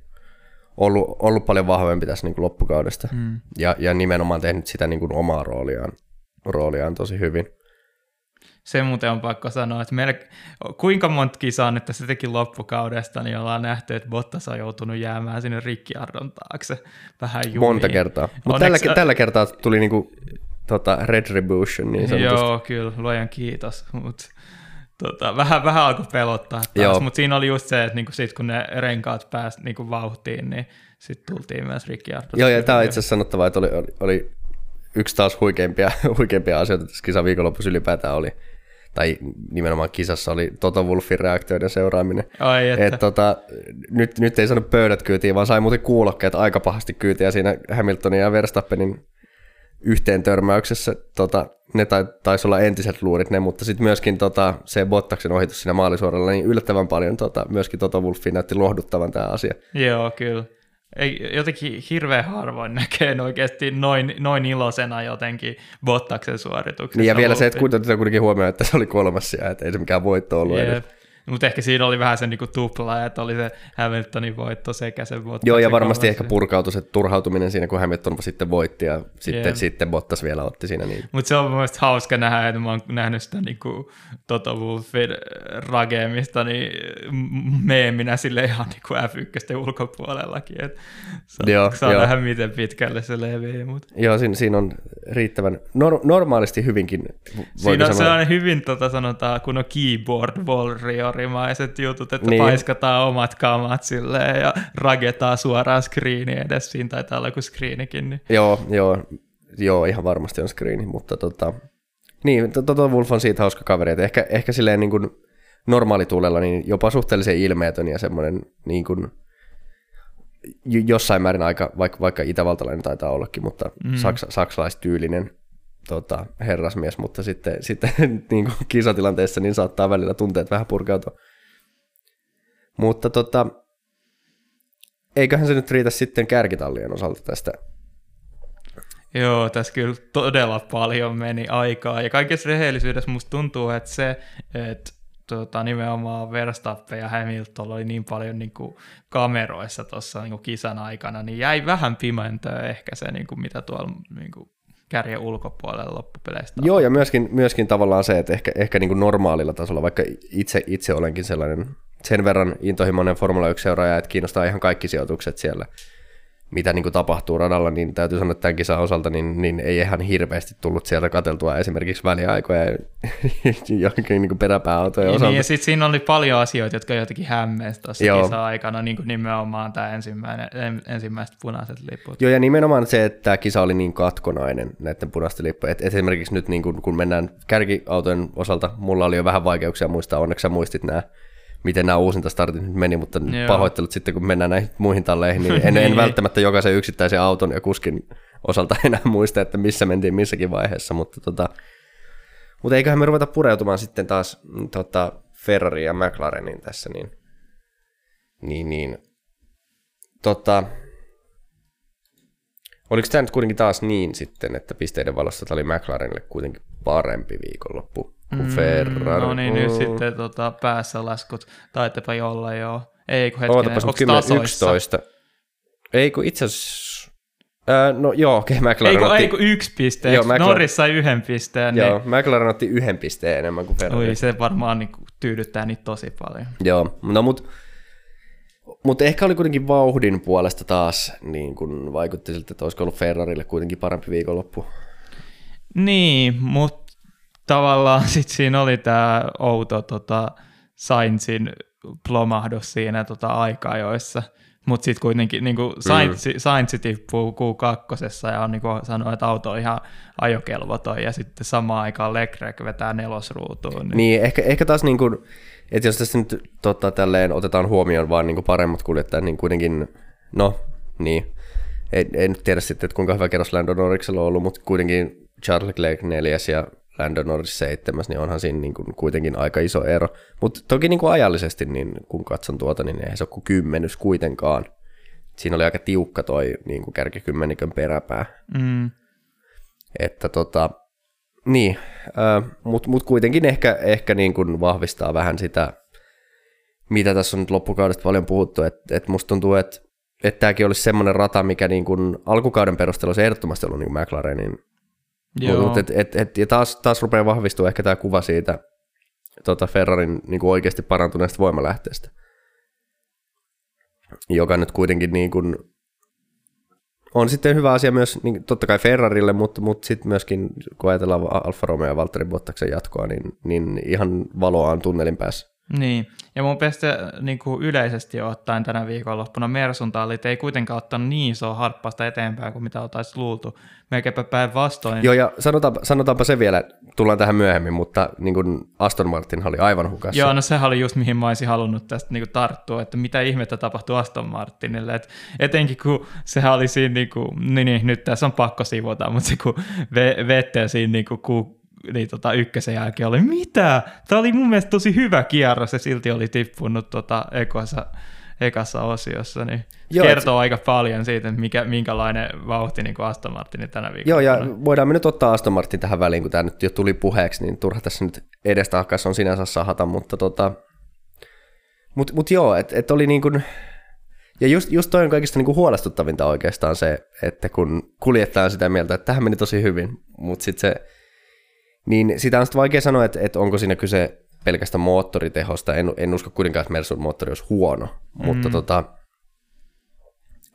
ollut, ollut paljon vahvempi tässä niin kuin loppukaudesta mm. ja, ja nimenomaan tehnyt sitä niin kuin omaa rooliaan, rooliaan tosi hyvin. Se muuten on pakko sanoa, että meillä, kuinka monta kisaa nyt tässä teki loppukaudesta, niin ollaan nähty, että Bottas on joutunut jäämään sinne Ricciardon taakse vähän jumiin. Monta kertaa. Mutta tällä, tällä kertaa tuli niinku tota, Retribution niin sanotusti. Joo, kyllä, luojan kiitos, mutta tota, vähän, vähän alkoi pelottaa taas, mutta siinä oli just se, että niinku sit kun ne renkaat pääsi niinku vauhtiin, niin sitten tultiin myös Ricciardo. Joo, ja tämä on itse asiassa sanottava, että oli, oli, oli yksi taas huikeimpia, [laughs] huikeimpia asioita tässä kisan viikonlopussa ylipäätään oli, tai nimenomaan kisassa oli Toto Wolfin reaktioiden seuraaminen. Ai että. Et, tota, nyt, nyt ei saanut pöydät kyytiin, vaan sai muuten kuulokkeet aika pahasti kyytiä siinä Hamiltonin ja Verstappenin yhteen törmäyksessä. Tota, ne tai, taisi olla entiset luurit ne, mutta sitten myöskin tota, se Bottaksen ohitus siinä maalisuoralla, niin yllättävän paljon tota, myöskin Toto Wolfin näytti lohduttavan tämä asia. Joo, kyllä. Ei, jotenkin hirveän harvoin näkee oikeasti noin, noin ilosena jotenkin Bottaksen suorituksessa. Niin ja vielä se, että kuitenkin huomioon, että se oli kolmas sija, että ei se mikään voitto ollut Jep. edes. Mutta ehkä siinä oli vähän se niinku tupla, että oli se Hamiltonin voitto sekä se Bottas. Joo, ja varmasti ehkä purkautui se turhautuminen siinä, kun Hamilton sitten voitti ja sitten, yeah. sitten Bottas vielä otti siinä. Niin. Mutta se on mielestäni hauska nähdä, että mä oon nähnyt sitä niinku Toto Wolfin rageemista niin meeminä sille ihan niinku F1 ulkopuolellakin. Et saa, joo, saa joo. nähdä, miten pitkälle se leviää. Mut. Joo, siinä, siinä on riittävän, nor- normaalisti hyvinkin. Siinä on sellainen hyvin, tota, sanotaan, kun on keyboard warrior huumorimaiset jutut, että niin. paiskataan omat kamat silleen ja ragetaan suoraan screeni edes. Siinä taitaa olla joku screenikin. Niin. Joo, joo, joo, ihan varmasti on screeni, mutta tota, niin, Toto Wolf on siitä hauska kaveri, että ehkä, ehkä silleen niin kuin normaalituulella niin jopa suhteellisen ilmeetön ja semmoinen niin kuin, jossain määrin aika, vaikka, vaikka itävaltalainen taitaa ollakin, mutta mm. saks, saksalaistyylinen tota, herrasmies, mutta sitten, sitten [laughs] niin kuin kisatilanteessa niin saattaa välillä tunteet vähän purkautua. Mutta tota, eiköhän se nyt riitä sitten kärkitallien osalta tästä. Joo, tässä kyllä todella paljon meni aikaa. Ja kaikessa rehellisyydessä musta tuntuu, että se, että tota, nimenomaan Verstappen ja Hamilton oli niin paljon niin kuin, kameroissa tuossa niin kisan aikana, niin jäi vähän pimentöä ehkä se, niin kuin, mitä tuolla niin kuin, kärjen ulkopuolella loppupeleistä. Joo, ja myöskin, myöskin tavallaan se, että ehkä, ehkä niin kuin normaalilla tasolla, vaikka itse, itse olenkin sellainen, sen verran intohimoinen Formula 1-seuraaja, että kiinnostaa ihan kaikki sijoitukset siellä mitä niin kuin tapahtuu radalla, niin täytyy sanoa, että tämän kisan osalta niin, niin ei ihan hirveästi tullut sieltä kateltua esimerkiksi väliaikoja [laughs] johonkin niin peräpääautojen niin, osalta. Niin, ja sitten siinä oli paljon asioita, jotka jotenkin hämmeistä tuossa kisan aikana, niin kuin nimenomaan tämä ensimmäinen, ensimmäiset punaiset liput. Joo, ja nimenomaan se, että tämä kisa oli niin katkonainen näiden punaisten lippujen. Et esimerkiksi nyt niin kun, kun mennään kärkiautojen osalta, mulla oli jo vähän vaikeuksia muistaa, onneksi sä muistit nämä miten nämä uusinta startit nyt meni, mutta Joo. pahoittelut sitten, kun mennään näihin muihin talleihin, niin en, en [laughs] niin. välttämättä jokaisen yksittäisen auton ja kuskin osalta [laughs] enää muista, että missä mentiin missäkin vaiheessa, mutta, tota, mutta eiköhän me ruveta pureutumaan sitten taas mm, tota, Ferrari ja McLarenin tässä, niin, niin, niin tota, oliko tämä nyt kuitenkin taas niin sitten, että pisteiden valossa tämä oli McLarenille kuitenkin parempi viikonloppu? kuin mm, Ferrari. No niin, nyt sitten tota, päässä laskut. Taitepa olla jo. Ei kun hetkinen, onko tasoissa? 11. Ei kun itse asiassa... Äh, no joo, okei, okay, McLaren ei, kun, otti... Ei kun yksi piste, joo, McLaren... Norris sai yhden pisteen. Joo, niin... McLaren otti yhden pisteen enemmän kuin Ferrari. Oi, se varmaan niin tyydyttää niitä tosi paljon. Joo, no mut, mutta ehkä oli kuitenkin vauhdin puolesta taas, niin kun vaikutti siltä, että olisiko ollut Ferrarille kuitenkin parempi viikonloppu. Niin, mutta tavallaan [laughs] sit siinä oli tämä outo tota, Sainzin plomahdus siinä tota, aika-ajoissa. Mutta sitten kuitenkin niin Sainz, mm. Sainz tippuu Q2 ja on niin sanonut, että auto on ihan ajokelvoton ja sitten samaan aikaan Leclerc vetää nelosruutuun. Niin, niin ehkä, ehkä taas niin kuin, että jos tässä nyt tota, tälleen otetaan huomioon vaan niin kuin paremmat kuljettajat, niin kuitenkin, no niin, en, en tiedä sitten, että kuinka hyvä kerros Landon Norriksella on ollut, mutta kuitenkin Charles Leclerc neljäs ja Lando Norris seitsemäs, niin onhan siinä niin kuin kuitenkin aika iso ero. Mutta toki niin kuin ajallisesti, niin kun katson tuota, niin ei se ole kuin kymmenys kuitenkaan. Siinä oli aika tiukka toi niin kuin kärkikymmenikön peräpää. Mm. Että tota, niin, äh, mutta mut kuitenkin ehkä, ehkä niin kuin vahvistaa vähän sitä, mitä tässä on nyt loppukaudesta paljon puhuttu, että et musta tuntuu, että että tämäkin olisi semmoinen rata, mikä niin kuin alkukauden perusteella olisi ehdottomasti ollut niin kuin McLarenin mutta et, et, et, ja taas, taas rupeaa vahvistua ehkä tämä kuva siitä tota Ferrarin niin kuin oikeasti parantuneesta voimalähteestä, joka nyt kuitenkin niin kuin, on sitten hyvä asia myös niin totta kai Ferrarille, mutta, mutta sitten myöskin kun ajatellaan Alfa Romeo ja Valtteri Bottaksen jatkoa, niin, niin ihan valoa on tunnelin päässä. Niin, ja mun mielestä niin kuin yleisesti ottaen tänä viikonloppuna Mersun tallit ei kuitenkaan ottanut niin isoa harppasta eteenpäin kuin mitä oltaisiin luultu. Melkeinpä päinvastoin. Joo, ja sanotaanpa, sanotaanpa se vielä, tullaan tähän myöhemmin, mutta niin kuin Aston Martin oli aivan hukassa. Joo, no sehän oli just mihin mä olisin halunnut tästä niin kuin tarttua, että mitä ihmettä tapahtui Aston Martinille. Et etenkin kun sehän oli siinä, niin, kuin, niin, niin nyt tässä on pakko sivota, mutta se kun Vettel siinä niin kuin, niin tota, ykkösen jälkeen oli, mitä? Tämä oli mun mielestä tosi hyvä kierros ja silti oli tippunut tota, ekossa, ekassa osiossa, niin Joo, kertoo et... aika paljon siitä, mikä, minkälainen vauhti niin kuin Aston Martin tänä viikolla. Joo, ja voidaan me nyt ottaa Aston Martin tähän väliin, kun tämä nyt jo tuli puheeksi, niin turha tässä nyt edestä on sinänsä sahata, mutta tota, mut, mut joo, että et oli niin kuin, ja just, just toi on kaikista niinku huolestuttavinta oikeastaan se, että kun kuljetaan sitä mieltä, että tähän meni tosi hyvin, mutta sitten se niin sitä on sitten vaikea sanoa, että, että onko siinä kyse pelkästä moottoritehosta. En, en usko kuitenkaan, että Mersun moottori olisi huono, mm. mutta tota,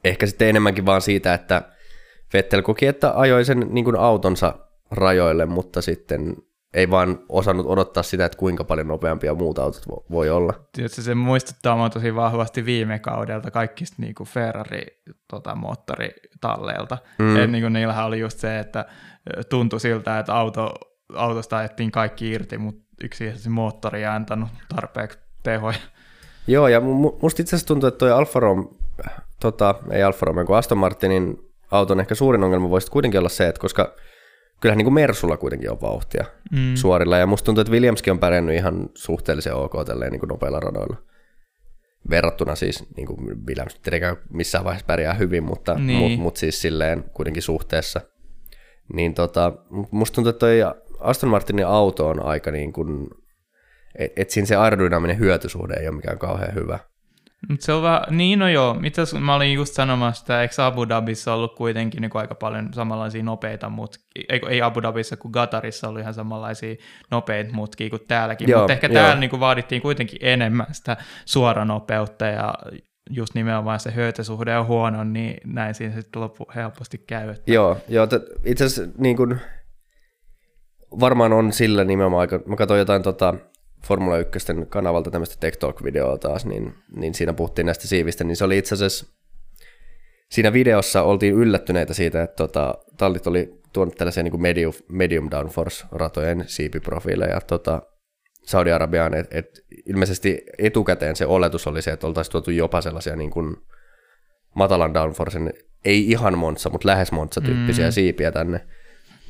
ehkä sitten enemmänkin vaan siitä, että Vettel koki, että ajoi sen niin kuin autonsa rajoille, mutta sitten ei vaan osannut odottaa sitä, että kuinka paljon nopeampia muut autot voi olla. Tietysti se muistuttaa mua tosi vahvasti viime kaudelta kaikista niin kuin Ferrari-moottoritalleilta. Tota, mm. niin kuin niillähän oli just se, että tuntui siltä, että auto autosta ajettiin kaikki irti, mutta yksi se moottori ei antanut tarpeeksi tehoja. Joo, ja musta itse asiassa tuntuu, että toi Alfa Romeo, tota, ei Alfa Romeo, kun Aston Martinin auton ehkä suurin ongelma voisi kuitenkin olla se, että koska kyllähän niin kuin Mersulla kuitenkin on vauhtia mm. suorilla, ja musta tuntuu, että Williamskin on pärjännyt ihan suhteellisen ok tälleen niin kuin nopeilla radoilla. Verrattuna siis, niin kuin Williams tietenkään missään vaiheessa pärjää hyvin, mutta niin. mut, mut siis silleen kuitenkin suhteessa. Niin tota, musta tuntuu, että toi Aston Martinin auto on aika niin kuin, että et siinä se aerodynaaminen hyötysuhde ei ole mikään kauhean hyvä. Mut se on vähän, niin no joo, mitä mä olin just sanomassa, että eikö Abu Dhabissa ollut kuitenkin niin aika paljon samanlaisia nopeita mutkia, ei, ei Abu Dhabissa kuin Qatarissa oli ihan samanlaisia nopeita mutkia kuin täälläkin, mutta ehkä joo. täällä niin kuin vaadittiin kuitenkin enemmän sitä suoranopeutta ja just nimenomaan se hyötysuhde on huono, niin näin siinä sitten loppu helposti käy. Että... Joo, joo itse asiassa niin kuin, varmaan on sillä nimenomaan aika, mä katsoin jotain tota, Formula 1 kanavalta tämmöistä Tech Talk-videoa taas, niin, niin siinä puhuttiin näistä siivistä, niin se oli itse asiassa, siinä videossa oltiin yllättyneitä siitä, että tota, tallit oli tuonut tällaisia niin kuin medium, medium downforce-ratojen siipiprofiileja tota, Saudi-Arabiaan, että et ilmeisesti etukäteen se oletus oli se, että oltaisiin tuotu jopa sellaisia niin kuin matalan downforcen, ei ihan monsa, mutta lähes monsa tyyppisiä mm. siipiä tänne,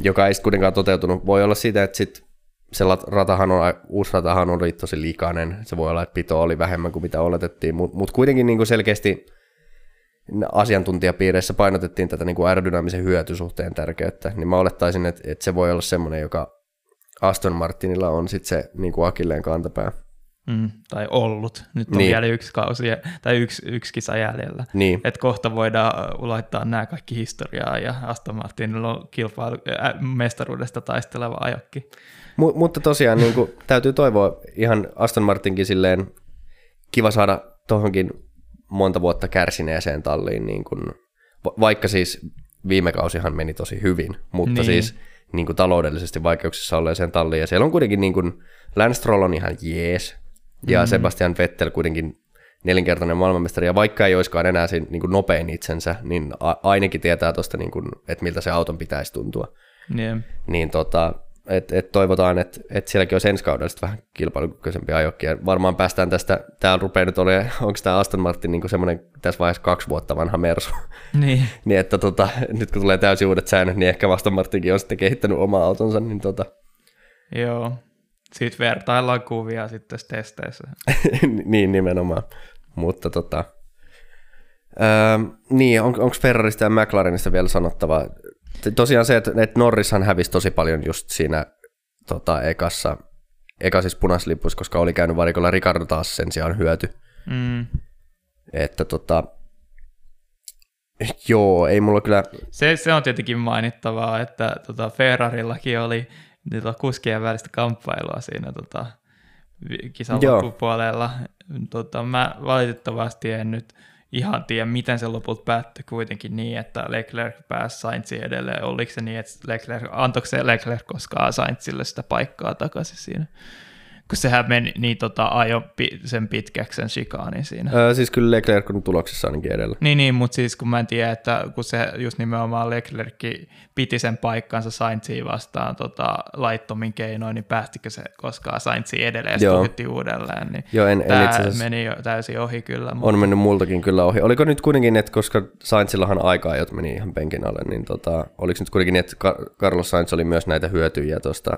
joka ei sitten kuitenkaan toteutunut. Voi olla siitä, että sit se ratahan on, uusi ratahan on tosi likainen, se voi olla, että pito oli vähemmän kuin mitä oletettiin, mutta mut kuitenkin niin kuin selkeästi asiantuntijapiireissä painotettiin tätä niin kuin aerodynaamisen hyötysuhteen tärkeyttä, niin mä olettaisin, että, että se voi olla semmoinen, joka Aston Martinilla on sitten se niin kuin akilleen kantapää. Mm, tai ollut. Nyt on niin. vielä yksi kausi tai yksi, yksi kisa jäljellä. Niin. Et kohta voidaan laittaa nämä kaikki historiaa ja Aston Martinilla on kilpailu, äh, mestaruudesta taisteleva ajokki. M- mutta tosiaan niin kuin, [laughs] täytyy toivoa ihan Aston Martinkin silleen kiva saada tuohonkin monta vuotta kärsineeseen talliin, niin kuin, vaikka siis viime kausihan meni tosi hyvin, mutta niin. siis niin kuin taloudellisesti vaikeuksissa olleeseen talliin. Ja siellä on kuitenkin niin kuin, Lance Stroll on ihan jees, ja mm. Sebastian Vettel kuitenkin nelinkertainen maailmanmestari, ja vaikka ei olisikaan enää siinä, niin kuin nopein itsensä, niin a- ainakin tietää tuosta, niin kuin, että miltä se auton pitäisi tuntua. Yeah. Niin tota, et, et toivotaan, että et sielläkin olisi ensi kaudella vähän kilpailukykyisempi ajokki. Ja varmaan päästään tästä, täällä rupeaa nyt olemaan, [laughs] onko tämä Aston Martin niin semmoinen tässä vaiheessa kaksi vuotta vanha Mersu. [laughs] Niin. [laughs] niin että tota, nyt kun tulee täysin uudet säännöt, niin ehkä Aston Martinkin on sitten kehittänyt oma autonsa. Niin tota. Joo, sitten vertaillaan kuvia sitten testeissä. [laughs] niin, nimenomaan. Mutta tota, öö, niin, on, onko Ferrarista ja McLarenista vielä sanottavaa? Tosiaan se, että, että Norrishan hävisi tosi paljon just siinä tota, ekassa, eka siis koska oli käynyt varikolla Ricardo taas sen sijaan hyöty. Mm. Että tota, joo, ei mulla kyllä... Se, se on tietenkin mainittavaa, että tota Ferrarillakin oli tota kuskien välistä kamppailua siinä tota, kisan loppupuolella. Tota, mä valitettavasti en nyt ihan tiedä, miten se lopulta päättyi kuitenkin niin, että Leclerc pääsi Sainzin edelleen. Oliko se niin, että Leclerc, antoiko se Leclerc koskaan Sainzille sitä paikkaa takaisin siinä? Kun sehän meni niin tota, ajo sen pitkäksi sen shikaanin siinä. Öö, siis kyllä Leclerc on tuloksessa ainakin edellä. Niin, niin mutta siis kun mä en tiedä, että kun se just nimenomaan Leclerc piti sen paikkansa Sainziin vastaan tota, laittomin keinoin, niin päästikö se koskaan Sainziin edelleen ja uudelleen, niin Joo, en, tämä en itse meni jo täysin ohi kyllä. Mutta... On mennyt multakin kyllä ohi. Oliko nyt kuitenkin, että koska Sainzillahan aikaa, jot meni ihan penkin alle, niin tota, oliko nyt kuitenkin että Carlos Sainz oli myös näitä hyötyjä tuosta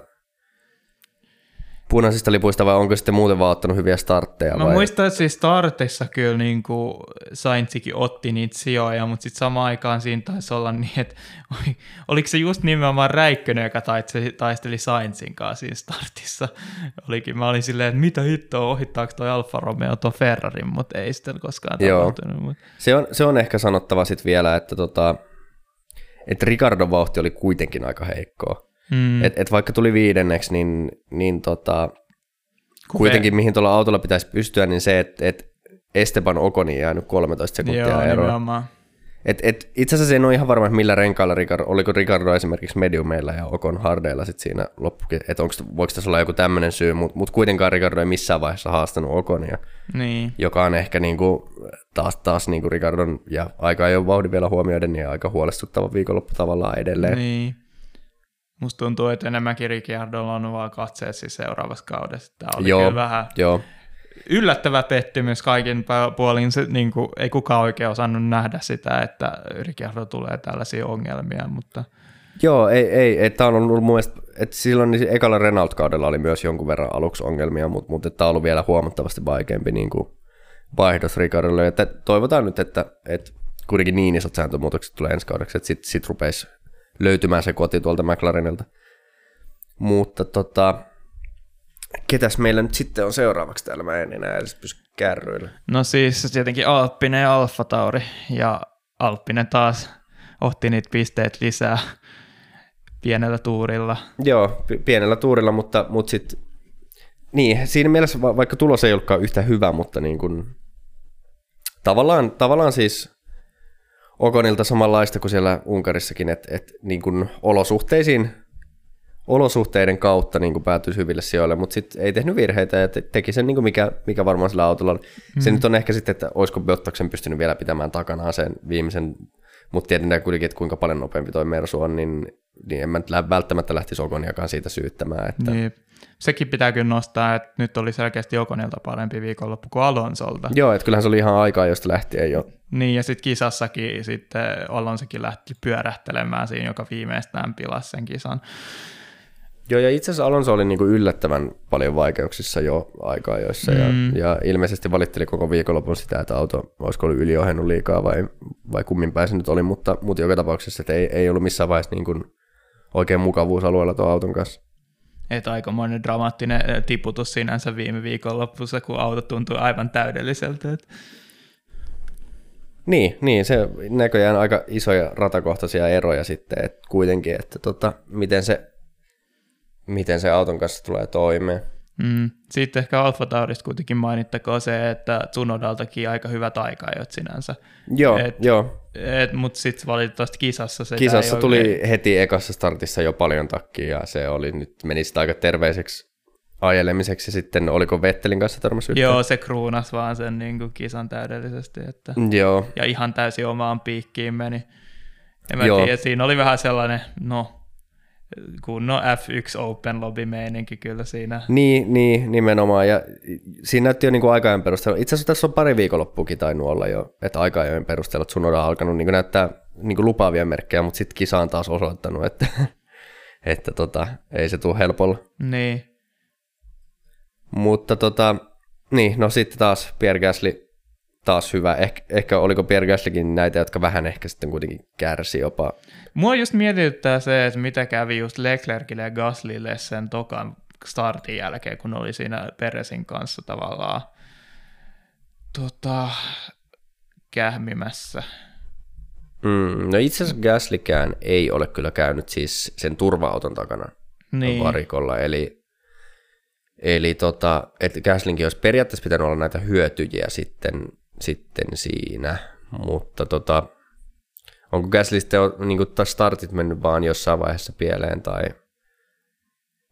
punaisista lipuista vai onko sitten muuten vaan ottanut hyviä startteja? Mä vai? muistan, että siis startissa kyllä niin kuin Saintsikin otti niitä sijoja, mutta sitten samaan aikaan siinä taisi olla niin, että [laughs] oliko se just nimenomaan Räikkönen, joka taisteli Saintsin kanssa siinä startissa. Olikin, mä olin silleen, että mitä hittoa, ohittaako toi Alfa Romeo tuon Ferrarin, mutta ei sitten koskaan tapahtunut. Mutta... Se, on, se on ehkä sanottava sitten vielä, että tota, että Ricardon vauhti oli kuitenkin aika heikkoa. Mm. Et, et vaikka tuli viidenneksi, niin, niin tota, kuitenkin mihin tuolla autolla pitäisi pystyä, niin se, että et Esteban Okoni jäänyt 13 sekuntia Joo, eroa. Et, et, itse asiassa en ole ihan varma, millä renkailla Ricardo, oliko Ricardo esimerkiksi mediumeilla ja Okon hardeilla sit siinä loppukin, että voiko tässä olla joku tämmöinen syy, mutta mut kuitenkaan Ricardo ei missään vaiheessa haastanut Okonia, niin. joka on ehkä niinku, taas, taas niinku Ricardon, ja aika ei ole vauhdin vielä huomioiden, niin aika huolestuttava viikonloppu tavallaan edelleen. Niin. Musta tuntuu, että enemmänkin Ricciardolla on vaan katseet siis seuraavassa kaudessa. Tämä oli joo, kyllä vähän joo. yllättävä pettymys kaikin puolin. Se, niin kuin, ei kukaan oikein osannut nähdä sitä, että Ricciardo tulee tällaisia ongelmia, mutta... Joo, ei, ei. Tämä on ollut mun mielestä, että silloin niin ekalla Renault-kaudella oli myös jonkun verran aluksi ongelmia, mutta, mutta tämä on ollut vielä huomattavasti vaikeampi niin kuin vaihdos Ricardolle. Että toivotaan nyt, että, että kuitenkin niin isot sääntömuutokset tulee ensi kaudeksi, että sitten sit rupeisi löytymään se koti tuolta McLarenilta. Mutta tota, ketäs meillä nyt sitten on seuraavaksi täällä? Mä en enää edes pysy kärryillä. No siis tietenkin Alppinen ja Alfa Tauri, ja Alppinen taas otti niitä pisteet lisää pienellä tuurilla. Joo, pienellä tuurilla, mutta, mutta sitten niin, siinä mielessä va- vaikka tulos ei ollutkaan yhtä hyvä, mutta niin kuin, tavallaan, tavallaan siis Okonilta samanlaista kuin siellä Unkarissakin, että et, niin kuin olosuhteisiin, olosuhteiden kautta niin kuin päätyi hyville sijoille, mutta sitten ei tehnyt virheitä ja te- teki sen, niin kuin mikä, mikä varmaan sillä autolla on. Mm. Se nyt on ehkä sitten, että olisiko Bottaksen pystynyt vielä pitämään takanaan sen viimeisen, mutta tiedetään kuitenkin, että kuinka paljon nopeampi toi Mersu on, niin, niin en mä nyt välttämättä lähtisi Okoniakaan siitä syyttämään. Että... Niin sekin pitää kyllä nostaa, että nyt oli selkeästi Okonilta parempi viikonloppu kuin Alonsolta. Joo, että kyllähän se oli ihan aikaa, josta lähtien jo. Niin, ja sitten kisassakin sitten Alonsokin lähti pyörähtelemään siinä, joka viimeistään pilasi sen kisan. Joo, ja itse asiassa Alonso oli niinku yllättävän paljon vaikeuksissa jo aikaa joissa, mm. ja, ja ilmeisesti valitteli koko viikonlopun sitä, että auto olisiko ollut yliohennut liikaa vai, vai kummin päin se nyt oli, mutta, mutta joka tapauksessa että ei, ei ollut missään vaiheessa niinku oikein mukavuusalueella tuon auton kanssa. Että aikamoinen dramaattinen eh, tiputus sinänsä viime viikonlopussa, kun auto tuntui aivan täydelliseltä. Että... Niin, niin, se näköjään aika isoja ratakohtaisia eroja sitten, että kuitenkin, että tota, miten, se, miten se auton kanssa tulee toimeen. Mm. Sitten ehkä Alfa Taurista kuitenkin mainittakoon se, että Tsunodaltakin aika hyvät aikaajot sinänsä. Joo, et, joo. Mutta sitten valitettavasti kisassa se Kisassa tuli oikein... heti ekassa startissa jo paljon takkia ja se oli nyt meni sitä aika terveiseksi ajelemiseksi sitten, oliko Vettelin kanssa törmässä yhteen? Joo, se kruunas vaan sen niin kuin kisan täydellisesti. Että... Joo. Ja ihan täysin omaan piikkiin meni. En mä Joo. tiedä, siinä oli vähän sellainen, no kunnon F1 Open lobby meininki kyllä siinä. Niin, niin, nimenomaan. Ja siinä näytti jo niin aikajan perusteella. Itse asiassa tässä on pari viikonloppuakin tainnut olla jo, että aikajan perusteella Tsunoda on alkanut niin näyttää niin lupaavia merkkejä, mutta sitten kisa on taas osoittanut, että, [laughs] että tota, ei se tule helpolla. Niin. Mutta tota, niin, no sitten taas Pierre Gasly taas hyvä. Eh, ehkä oliko Pierre Gaslykin näitä, jotka vähän ehkä sitten kuitenkin kärsi jopa. Mua just mietityttää se, että mitä kävi just Leclercille ja Gaslylle sen tokan startin jälkeen, kun oli siinä Peresin kanssa tavallaan tota, kähmimässä. Mm, no itse asiassa Gaslykään ei ole kyllä käynyt siis sen turva-auton takana niin. varikolla, eli Eli tota, että Gaslinkin olisi periaatteessa pitänyt olla näitä hyötyjiä sitten sitten siinä, mutta tota, onko Gasly sitten niin kuin, startit mennyt vaan jossain vaiheessa pieleen tai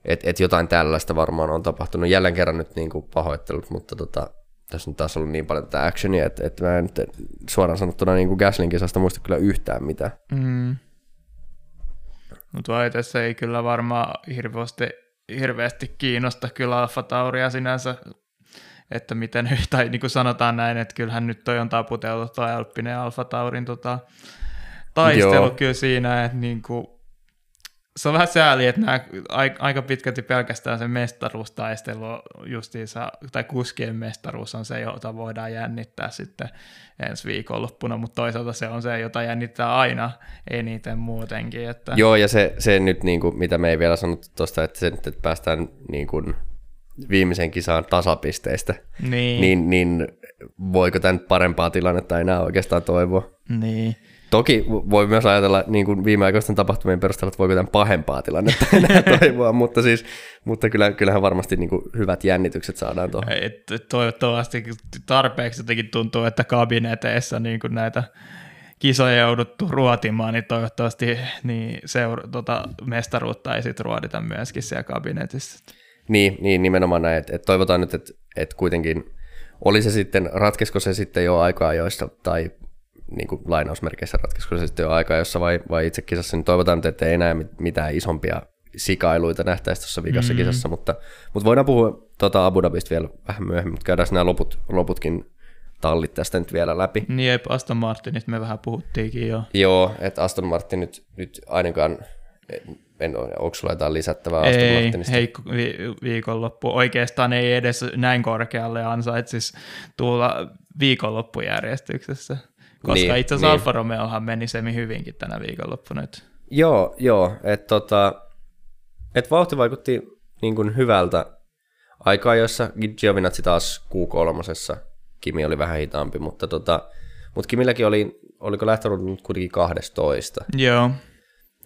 että et jotain tällaista varmaan on tapahtunut. Jälleen kerran nyt niin kuin pahoittelut, mutta tota, tässä on taas ollut niin paljon tätä actionia, että, että mä en nyt suoraan sanottuna niin kuin Gaslin kisasta muista kyllä yhtään mitä. Mm. Mutta tässä ei kyllä varmaan hirveästi, hirveästi kiinnosta kyllä Alfa Tauria sinänsä että miten, [laughs] tai niin kuin sanotaan näin, että kyllähän nyt toi on taputeltu toi Alppinen Alfa Taurin tota, taistelu Joo. kyllä siinä, että niin kuin, se on vähän sääli, että nämä aika pitkälti pelkästään se mestaruustaistelu justiinsa, tai kuskien mestaruus on se, jota voidaan jännittää sitten ensi viikonloppuna, mutta toisaalta se on se, jota jännittää aina eniten muutenkin. Että... Joo, ja se, se nyt, niin kuin, mitä me ei vielä sanottu tuosta, että se nyt että päästään niin kuin, viimeisen kisaan tasapisteistä, niin. Niin, niin voiko tämän parempaa tilannetta enää oikeastaan toivoa? Niin. Toki voi myös ajatella niin kuin viimeaikoisten tapahtumien perusteella, että voiko tämän pahempaa tilannetta [laughs] enää toivoa, mutta, siis, mutta kyllä, kyllähän varmasti niin kuin hyvät jännitykset saadaan tuohon. Toivottavasti tarpeeksi jotenkin tuntuu, että kabineteissa niin kuin näitä kisoja jouduttu ruotimaan, niin toivottavasti niin seura- tota, mestaruutta ei sitten ruodita myöskin siellä kabinetissa. Niin, niin nimenomaan näin, että, että toivotaan nyt, että, että kuitenkin oli se sitten, ratkesko se sitten jo aikaa joissa, tai niin kuin lainausmerkeissä ratkesko se sitten jo aikaa jossa vai, vai itse kisassa, niin toivotaan nyt, että ei enää mitään isompia sikailuita nähtäisi tuossa vikassa mm-hmm. kisassa, mutta, mutta voidaan puhua tuota Abu Dhabista vielä vähän myöhemmin, mutta käydään nämä loput, loputkin tallit tästä nyt vielä läpi. Niin, jep, Aston Martinista me vähän puhuttiinkin jo. Joo, että Aston Martin nyt, nyt ainakaan en ole, onko sulla jotain lisättävää Aston ei, Martinista? heikko vi- viikonloppu. Oikeastaan ei edes näin korkealle ansaitsisi tulla viikonloppujärjestyksessä. Koska niin, itse asiassa niin. Alfa Romeohan meni semi hyvinkin tänä viikonloppuna nyt. Joo, joo. Että tota, et vauhti vaikutti niin kuin hyvältä aikaa, jossa Giovinazzi taas Q3. Kimi oli vähän hitaampi, mutta, tota, mutta Kimilläkin oli, oliko lähtöruudut kuitenkin 12. Joo.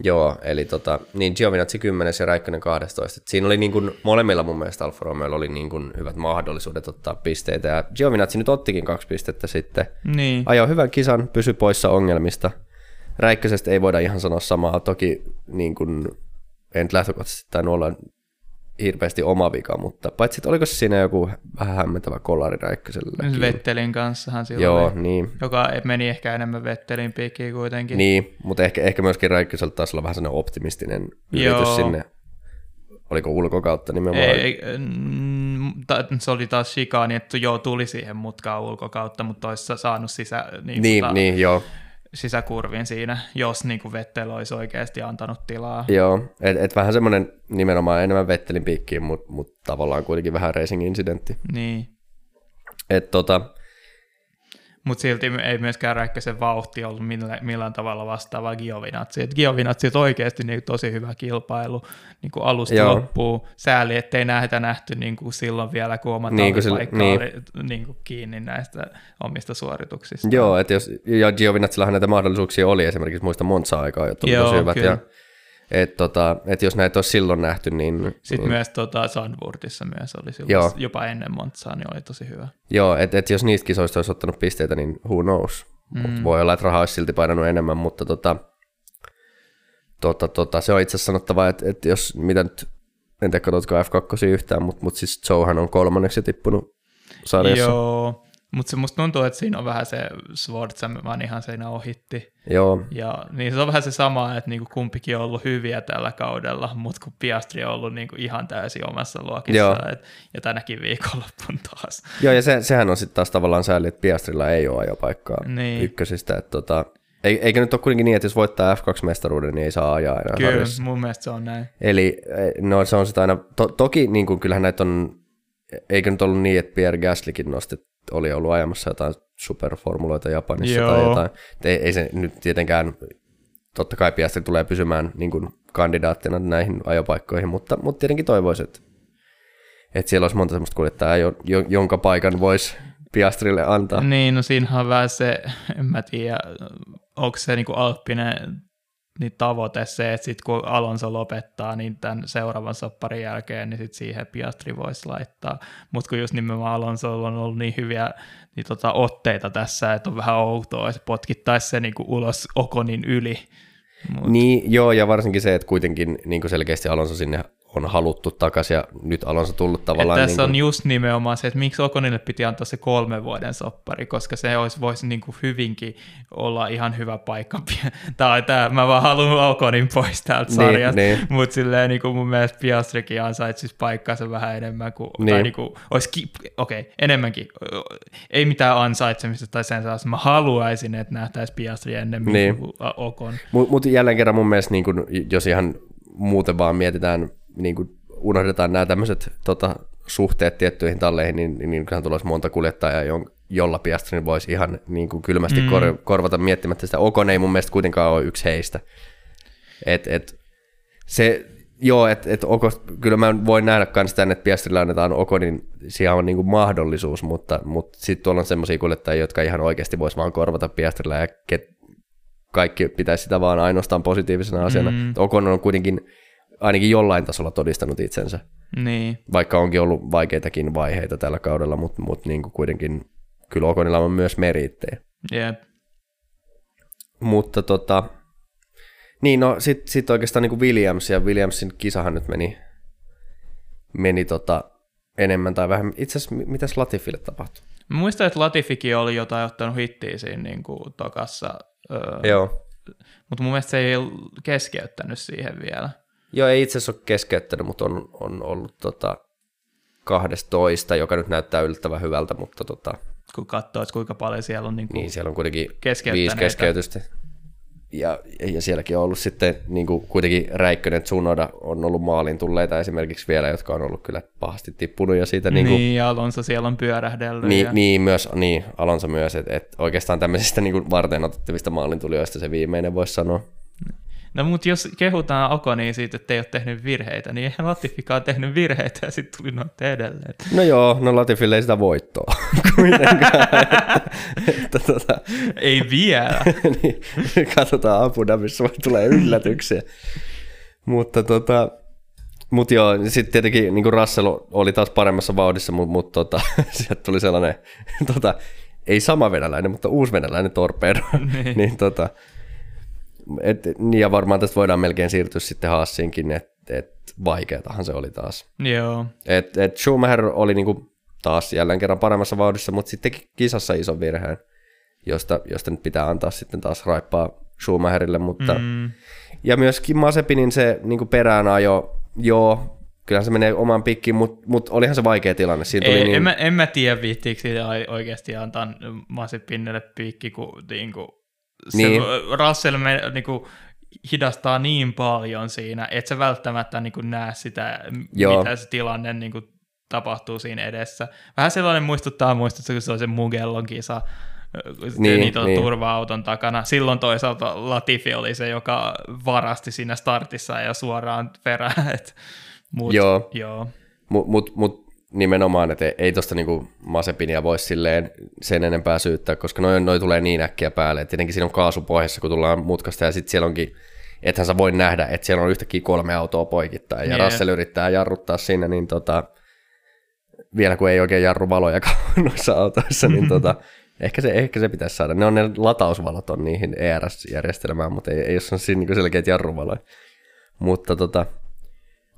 Joo, eli tota, niin Giovinazzi 10 ja Räikkönen 12. Et siinä oli niin kuin, molemmilla mun mielestä Alfa Romeoilla oli niin kuin hyvät mahdollisuudet ottaa pisteitä, ja Giovinazzi nyt ottikin kaksi pistettä sitten. Niin. Ajoi hyvän kisan, pysy poissa ongelmista. Räikkösestä ei voida ihan sanoa samaa, toki niin kuin, en lähtökohtaisesti tainnut olla hirveästi oma vika, mutta paitsi, että oliko siinä joku vähän hämmentävä kolari Räikkösellä. Vettelin kanssahan silloin, Joo, oli, niin. joka meni ehkä enemmän Vettelin piikkiin kuitenkin. Niin, mutta ehkä, ehkä myöskin Räikkösellä taisi olla vähän sellainen optimistinen yritys Joo. sinne. Oliko ulkokautta nimenomaan? Ei, mm, ta- se oli taas shikaani, että joo, tuli siihen mutkaan ulkokautta, mutta olisi saanut sisä, niin, Niin, tota, niin, joo. Sisäkurvin siinä, jos niin kuin Vettel olisi oikeasti antanut tilaa. Joo, et, et vähän semmoinen nimenomaan enemmän Vettelin piikkiin, mutta mut tavallaan kuitenkin vähän racing-incidentti. Niin. Et tota, Mutta silti ei myöskään Räikkösen vauhti ollut millään, millään tavalla vastaava Giovinazzi. Et Giovinazzi on oikeasti niin tosi hyvä kilpailu niin kuin alusta Joo. loppuun. Sääli, ettei näitä nähty niin kuin silloin vielä, kun oma Niin kuin niin. oli niin kuin kiinni näistä omista suorituksista. joo, että jos, ja Giovinazillahan näitä mahdollisuuksia oli, esimerkiksi muista Monza-aikaa, jotka oli Joo, tosi hyvät, kyllä. ja et, tota, et jos näitä olisi silloin nähty, niin, Sitten niin myös tota, Sandburtissa myös oli silloin, Joo. jopa ennen Montsaa, niin oli tosi hyvä. joo, että et jos niistä kisoista olisi ottanut pisteitä, niin who knows. Mm. Mut voi olla, että rahaa olisi silti painanut enemmän, mutta tota, tota, tota, se on itse asiassa sanottava, että, että jos, mitä nyt, en tiedä katsotko F2 yhtään, mutta, mutta siis Zouhan on kolmanneksi tippunut sarjassa. Joo, mutta se musta tuntuu, että siinä on vähän se Schwarzenman ihan siinä ohitti. Joo, Ja niin se on vähän se sama, että niinku kumpikin on ollut hyviä tällä kaudella, mutta kun Piastri on ollut niinku ihan täysin omassa Joo. luokissaan. Et, ja tänäkin viikonloppun taas. Joo, ja se, sehän on sitten taas tavallaan sääli, että Piastrilla ei ole ajopaikkaa Niin. ykkösistä. Että tota, ei- eikö nyt ole kuitenkin niin, että jos voittaa F2-mestaruuden, niin ei saa ajaa enää Kyllä, sarjassa. mun mielestä se on näin. Eli eh, no, se on sitä aina, to, toki niin kuin, kyllähän näitä on, eikö nyt ollut niin, että Pierre Gaslykin nosti, oli ollut ajamassa jotain superformuloita Japanissa Joo. tai jotain. Ei, ei se nyt tietenkään, totta kai Piastri tulee pysymään niin kuin kandidaattina näihin ajopaikkoihin, mutta, mutta tietenkin toivoisin, että, että siellä olisi monta sellaista kuljettajaa, jo, jo, jonka paikan voisi Piastrille antaa. Niin, no siinähän on vähän se, en mä tiedä, onko se niinku Alppinen niin tavoite se, että sit kun Alonso lopettaa, niin tämän seuraavan sopparin jälkeen, niin sit siihen Piastri voisi laittaa. Mutta kun just nimenomaan Alonso on ollut niin hyviä niin tota, otteita tässä, että on vähän outoa, että potkittaisi se niinku ulos Okonin yli. Mut, Niin, joo, ja varsinkin se, että kuitenkin niin kuin selkeästi Alonso sinne on haluttu takaisin, ja nyt Alonso tullut että tavallaan... tässä niin kuin, on just nimenomaan se, että miksi Okonille piti antaa se kolmen vuoden soppari, koska se olisi, voisi niin kuin hyvinkin olla ihan hyvä paikka. [laughs] tai tämä, mä vaan haluan Okonin pois täältä Niin, sarjasta, niin. mutta silleen niin kuin mun mielestä Piastrikin ansaitsisi paikkansa vähän enemmän kuin, niin. tai Niin. kuin, olisi, ki- okei, okay, enemmänkin, ei mitään ansaitsemista tai sen sellaista, mä haluaisin, että nähtäisiin Piastri ennemmin Niin. kuin Okon. Mutta mut jälleen kerran mun mielestä, niin kun, jos ihan muuten vaan mietitään, niin kun unohdetaan nämä tämmöiset tota, suhteet tiettyihin talleihin, niin, niin, niin kyllähän tulisi monta kuljettajaa, jon- jolla Piastrin voisi ihan niin kuin kylmästi mm. kor- korvata miettimättä sitä. Okon ei mun mielestä kuitenkaan ole yksi heistä. Et, et, se, joo, että et Oko, kyllä mä voin nähdä myös tämän, että Piastrille annetaan Okonin, siellä on niin kuin mahdollisuus, mutta, mutta sitten tuolla on semmoisia kuljettajia, jotka ihan oikeasti vois vaan korvata Piastrilla ja ket, kaikki pitäisi sitä vaan ainoastaan positiivisena asiana. Mm. Okon on kuitenkin ainakin jollain tasolla todistanut itsensä, Niin, vaikka onkin ollut vaikeitakin vaiheita tällä kaudella, mutta, mutta niin kuin kuitenkin kyllä Okonilla on myös meriittejä. jep. Mutta tota, niin no sit, sit oikeastaan niin kuin Williams ja Williamsin kisahan nyt meni, meni tota, enemmän tai vähemmän. Itse asiassa mi- mitäs Latifille tapahtui? Mä muistan, että Latifikin oli jotain ottanut hittiä siinä niin kuin tokassa, öö, Joo. mutta mun mielestä se ei keskeyttänyt siihen vielä. Joo, ei itse asiassa ole keskeyttänyt, mutta on, on ollut tota 12, joka nyt näyttää yllättävän hyvältä, mutta tota, kun katsoo, että kuinka paljon siellä on niin kuin niin siellä on kuitenkin viisi keskeytystä. Ja, ja sielläkin on ollut sitten niin kuin kuitenkin Räikkönen, Tsunoda on ollut maalin tulleita esimerkiksi vielä, jotka on ollut kyllä pahasti tippunut ja siitä niin, niin kuin, niin ja Alonso siellä on pyörähdellyt. Niin, ja... niin, myös, niin, Alonso myös, että et oikeastaan tämmöisistä niin kuin varten otettavista maalintulijoista se viimeinen voisi sanoa. No mutta jos kehutaan Okonia siitä, että ei ole tehnyt virheitä, niin eihän Latifikaan tehnyt virheitä ja sitten tuli noita edelleen. No joo, no Latifille ei sitä voittoa [laughs] kuitenkaan. että, tota, ei vielä. [laughs] niin, katsotaan Abu Dhabissa, voi tulee yllätyksiä. mutta tota, mut joo, sitten tietenkin niin Russell oli taas paremmassa vauhdissa, mutta mut, tota, [laughs] sieltä tuli sellainen, tota, ei sama venäläinen, mutta uusi venäläinen torpedo. niin. niin tota, et, niin ja varmaan tästä voidaan melkein siirtyä sitten Haassiinkin, että et vaikeatahan se oli taas. Joo. Et, et Schumacher oli niinku taas jälleen kerran paremmassa vauhdissa, mutta sitten kisassa iso virheen, josta, josta nyt pitää antaa sitten taas raippaa Schumacherille, mutta mm. ja myöskin Masepinin se niinku perään ajo, joo, kyllähän se menee omaan pikkiin, mutta mut olihan se vaikea tilanne. Siinä tuli Ei, niin... en, mä, en mä tiedä, viittiinkö oikeasti antaa Masepinille pikki, kun niinku, se niin. Russell me, niinku, hidastaa niin paljon siinä, että se välttämättä niinku, näe sitä, Joo. mitä se tilanne niinku, tapahtuu siinä edessä. Vähän sellainen muistuttaa, muistuttaa, kun se on se Mugellon kisa, niin, niitä on niin. turva-auton takana. Silloin toisaalta Latifi oli se, joka varasti siinä startissa ja suoraan perään. Et, mut, joo, joo. Mut, mut, mut nimenomaan, että ei tuosta niinku Masepinia voi silleen sen enempää syyttää, koska noin noi tulee niin äkkiä päälle. Et tietenkin siinä on kaasu pohjassa, kun tullaan mutkasta ja sitten siellä onkin, ethän sä voi nähdä, että siellä on yhtäkkiä kolme autoa poikittain ja yeah. Russell yrittää jarruttaa sinne, niin tota, vielä kun ei oikein jarruvalojakaan [laughs] noissa autoissa, niin tota, [laughs] ehkä, se, ehkä se pitäisi saada. Ne on ne latausvalot on niihin ERS-järjestelmään, mutta ei, ei ole siinä niin selkeät jarruvaloja. Mutta tota,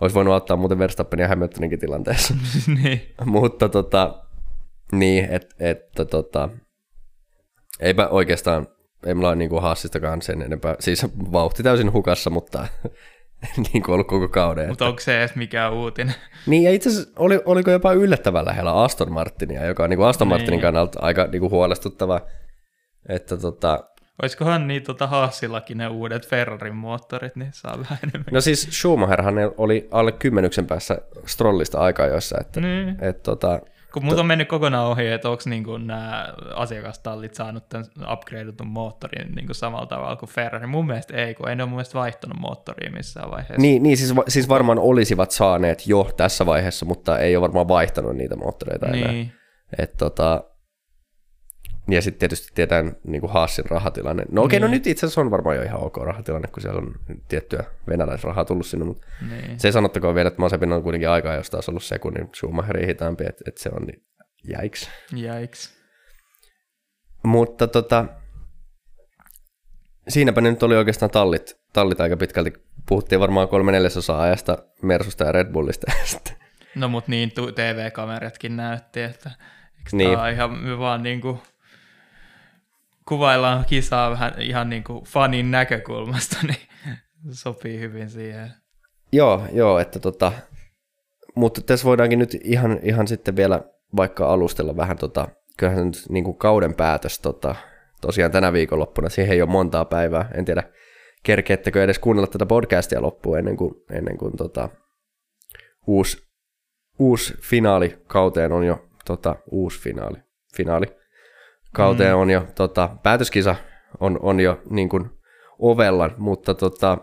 olisi voinut ottaa muuten Verstappen ja Hamiltoninkin tilanteessa. [laughs] niin. Mutta tota, niin, että et, tota, eipä oikeastaan, ei mulla ole niin haassistakaan sen enempää, siis vauhti täysin hukassa, mutta [laughs] niin kuin ollut koko kauden. Mutta onko se edes mikään uutinen? Niin, ja itse asiassa oli, oliko jopa yllättävän lähellä Aston Martinia, joka on niin kuin Aston Martinin niin. kannalta aika niin kuin huolestuttava. Että tota, Olisikohan niin tota Haasillakin ne uudet Ferrarin moottorit, niin saa vähän enemmän. No siis Schumacherhan oli alle kymmenyksen päässä Strollista aika joissa, että niin. et, tota, kun muut on mennyt kokonaan ohi, että onko niinku nämä asiakastallit saanut tämän upgradeutun moottorin niinku samalla tavalla kuin Ferrari. Mun mielestä ei, kun ei ne ole mun mielestä vaihtanut moottoria missään vaiheessa. Niin, niin siis, siis varmaan olisivat saaneet jo tässä vaiheessa, mutta ei ole varmaan vaihtanut niitä moottoreita niin. enää. Et, tota, ja sitten tietysti tietään niin kuin Haasin rahatilanne. No okei, okay, no niin. no nyt itse asiassa on varmaan jo ihan ok rahatilanne, kun siellä on tiettyä venäläisrahaa tullut sinne, mutta niin. se sanottakoon vielä, että Masepin on kuitenkin aikaa, jos taas ollut sekunnin Schumacherin hitaampi, että, että se on niin jäiks. Jäiks. Mutta tota, siinäpä ne nyt oli oikeastaan tallit, tallit aika pitkälti. Puhuttiin varmaan kolme neljäsosaa ajasta Mersusta ja Red Bullista. [laughs] no mutta niin TV-kameratkin näytti, että eikö niin. tämä ihan vaan niin kuin kuvaillaan kisaa vähän ihan niin kuin fanin näkökulmasta, [laughs] niin sopii hyvin siihen. Joo, joo, että tota, mutta tässä voidaankin nyt ihan, ihan sitten vielä vaikka alustella vähän tota, kyllähän nyt niin kuin kauden päätös tota, tosiaan tänä viikonloppuna, siihen ei ole montaa päivää, en tiedä kerkeettekö edes kuunnella tätä podcastia loppuun ennen kuin, ennen kuin tota, uusi, uusi finaali kauteen on jo tota, uusi finaali, finaali kauteen mm. on jo, tota, päätöskisa on, on jo niin kuin ovella, mutta tota,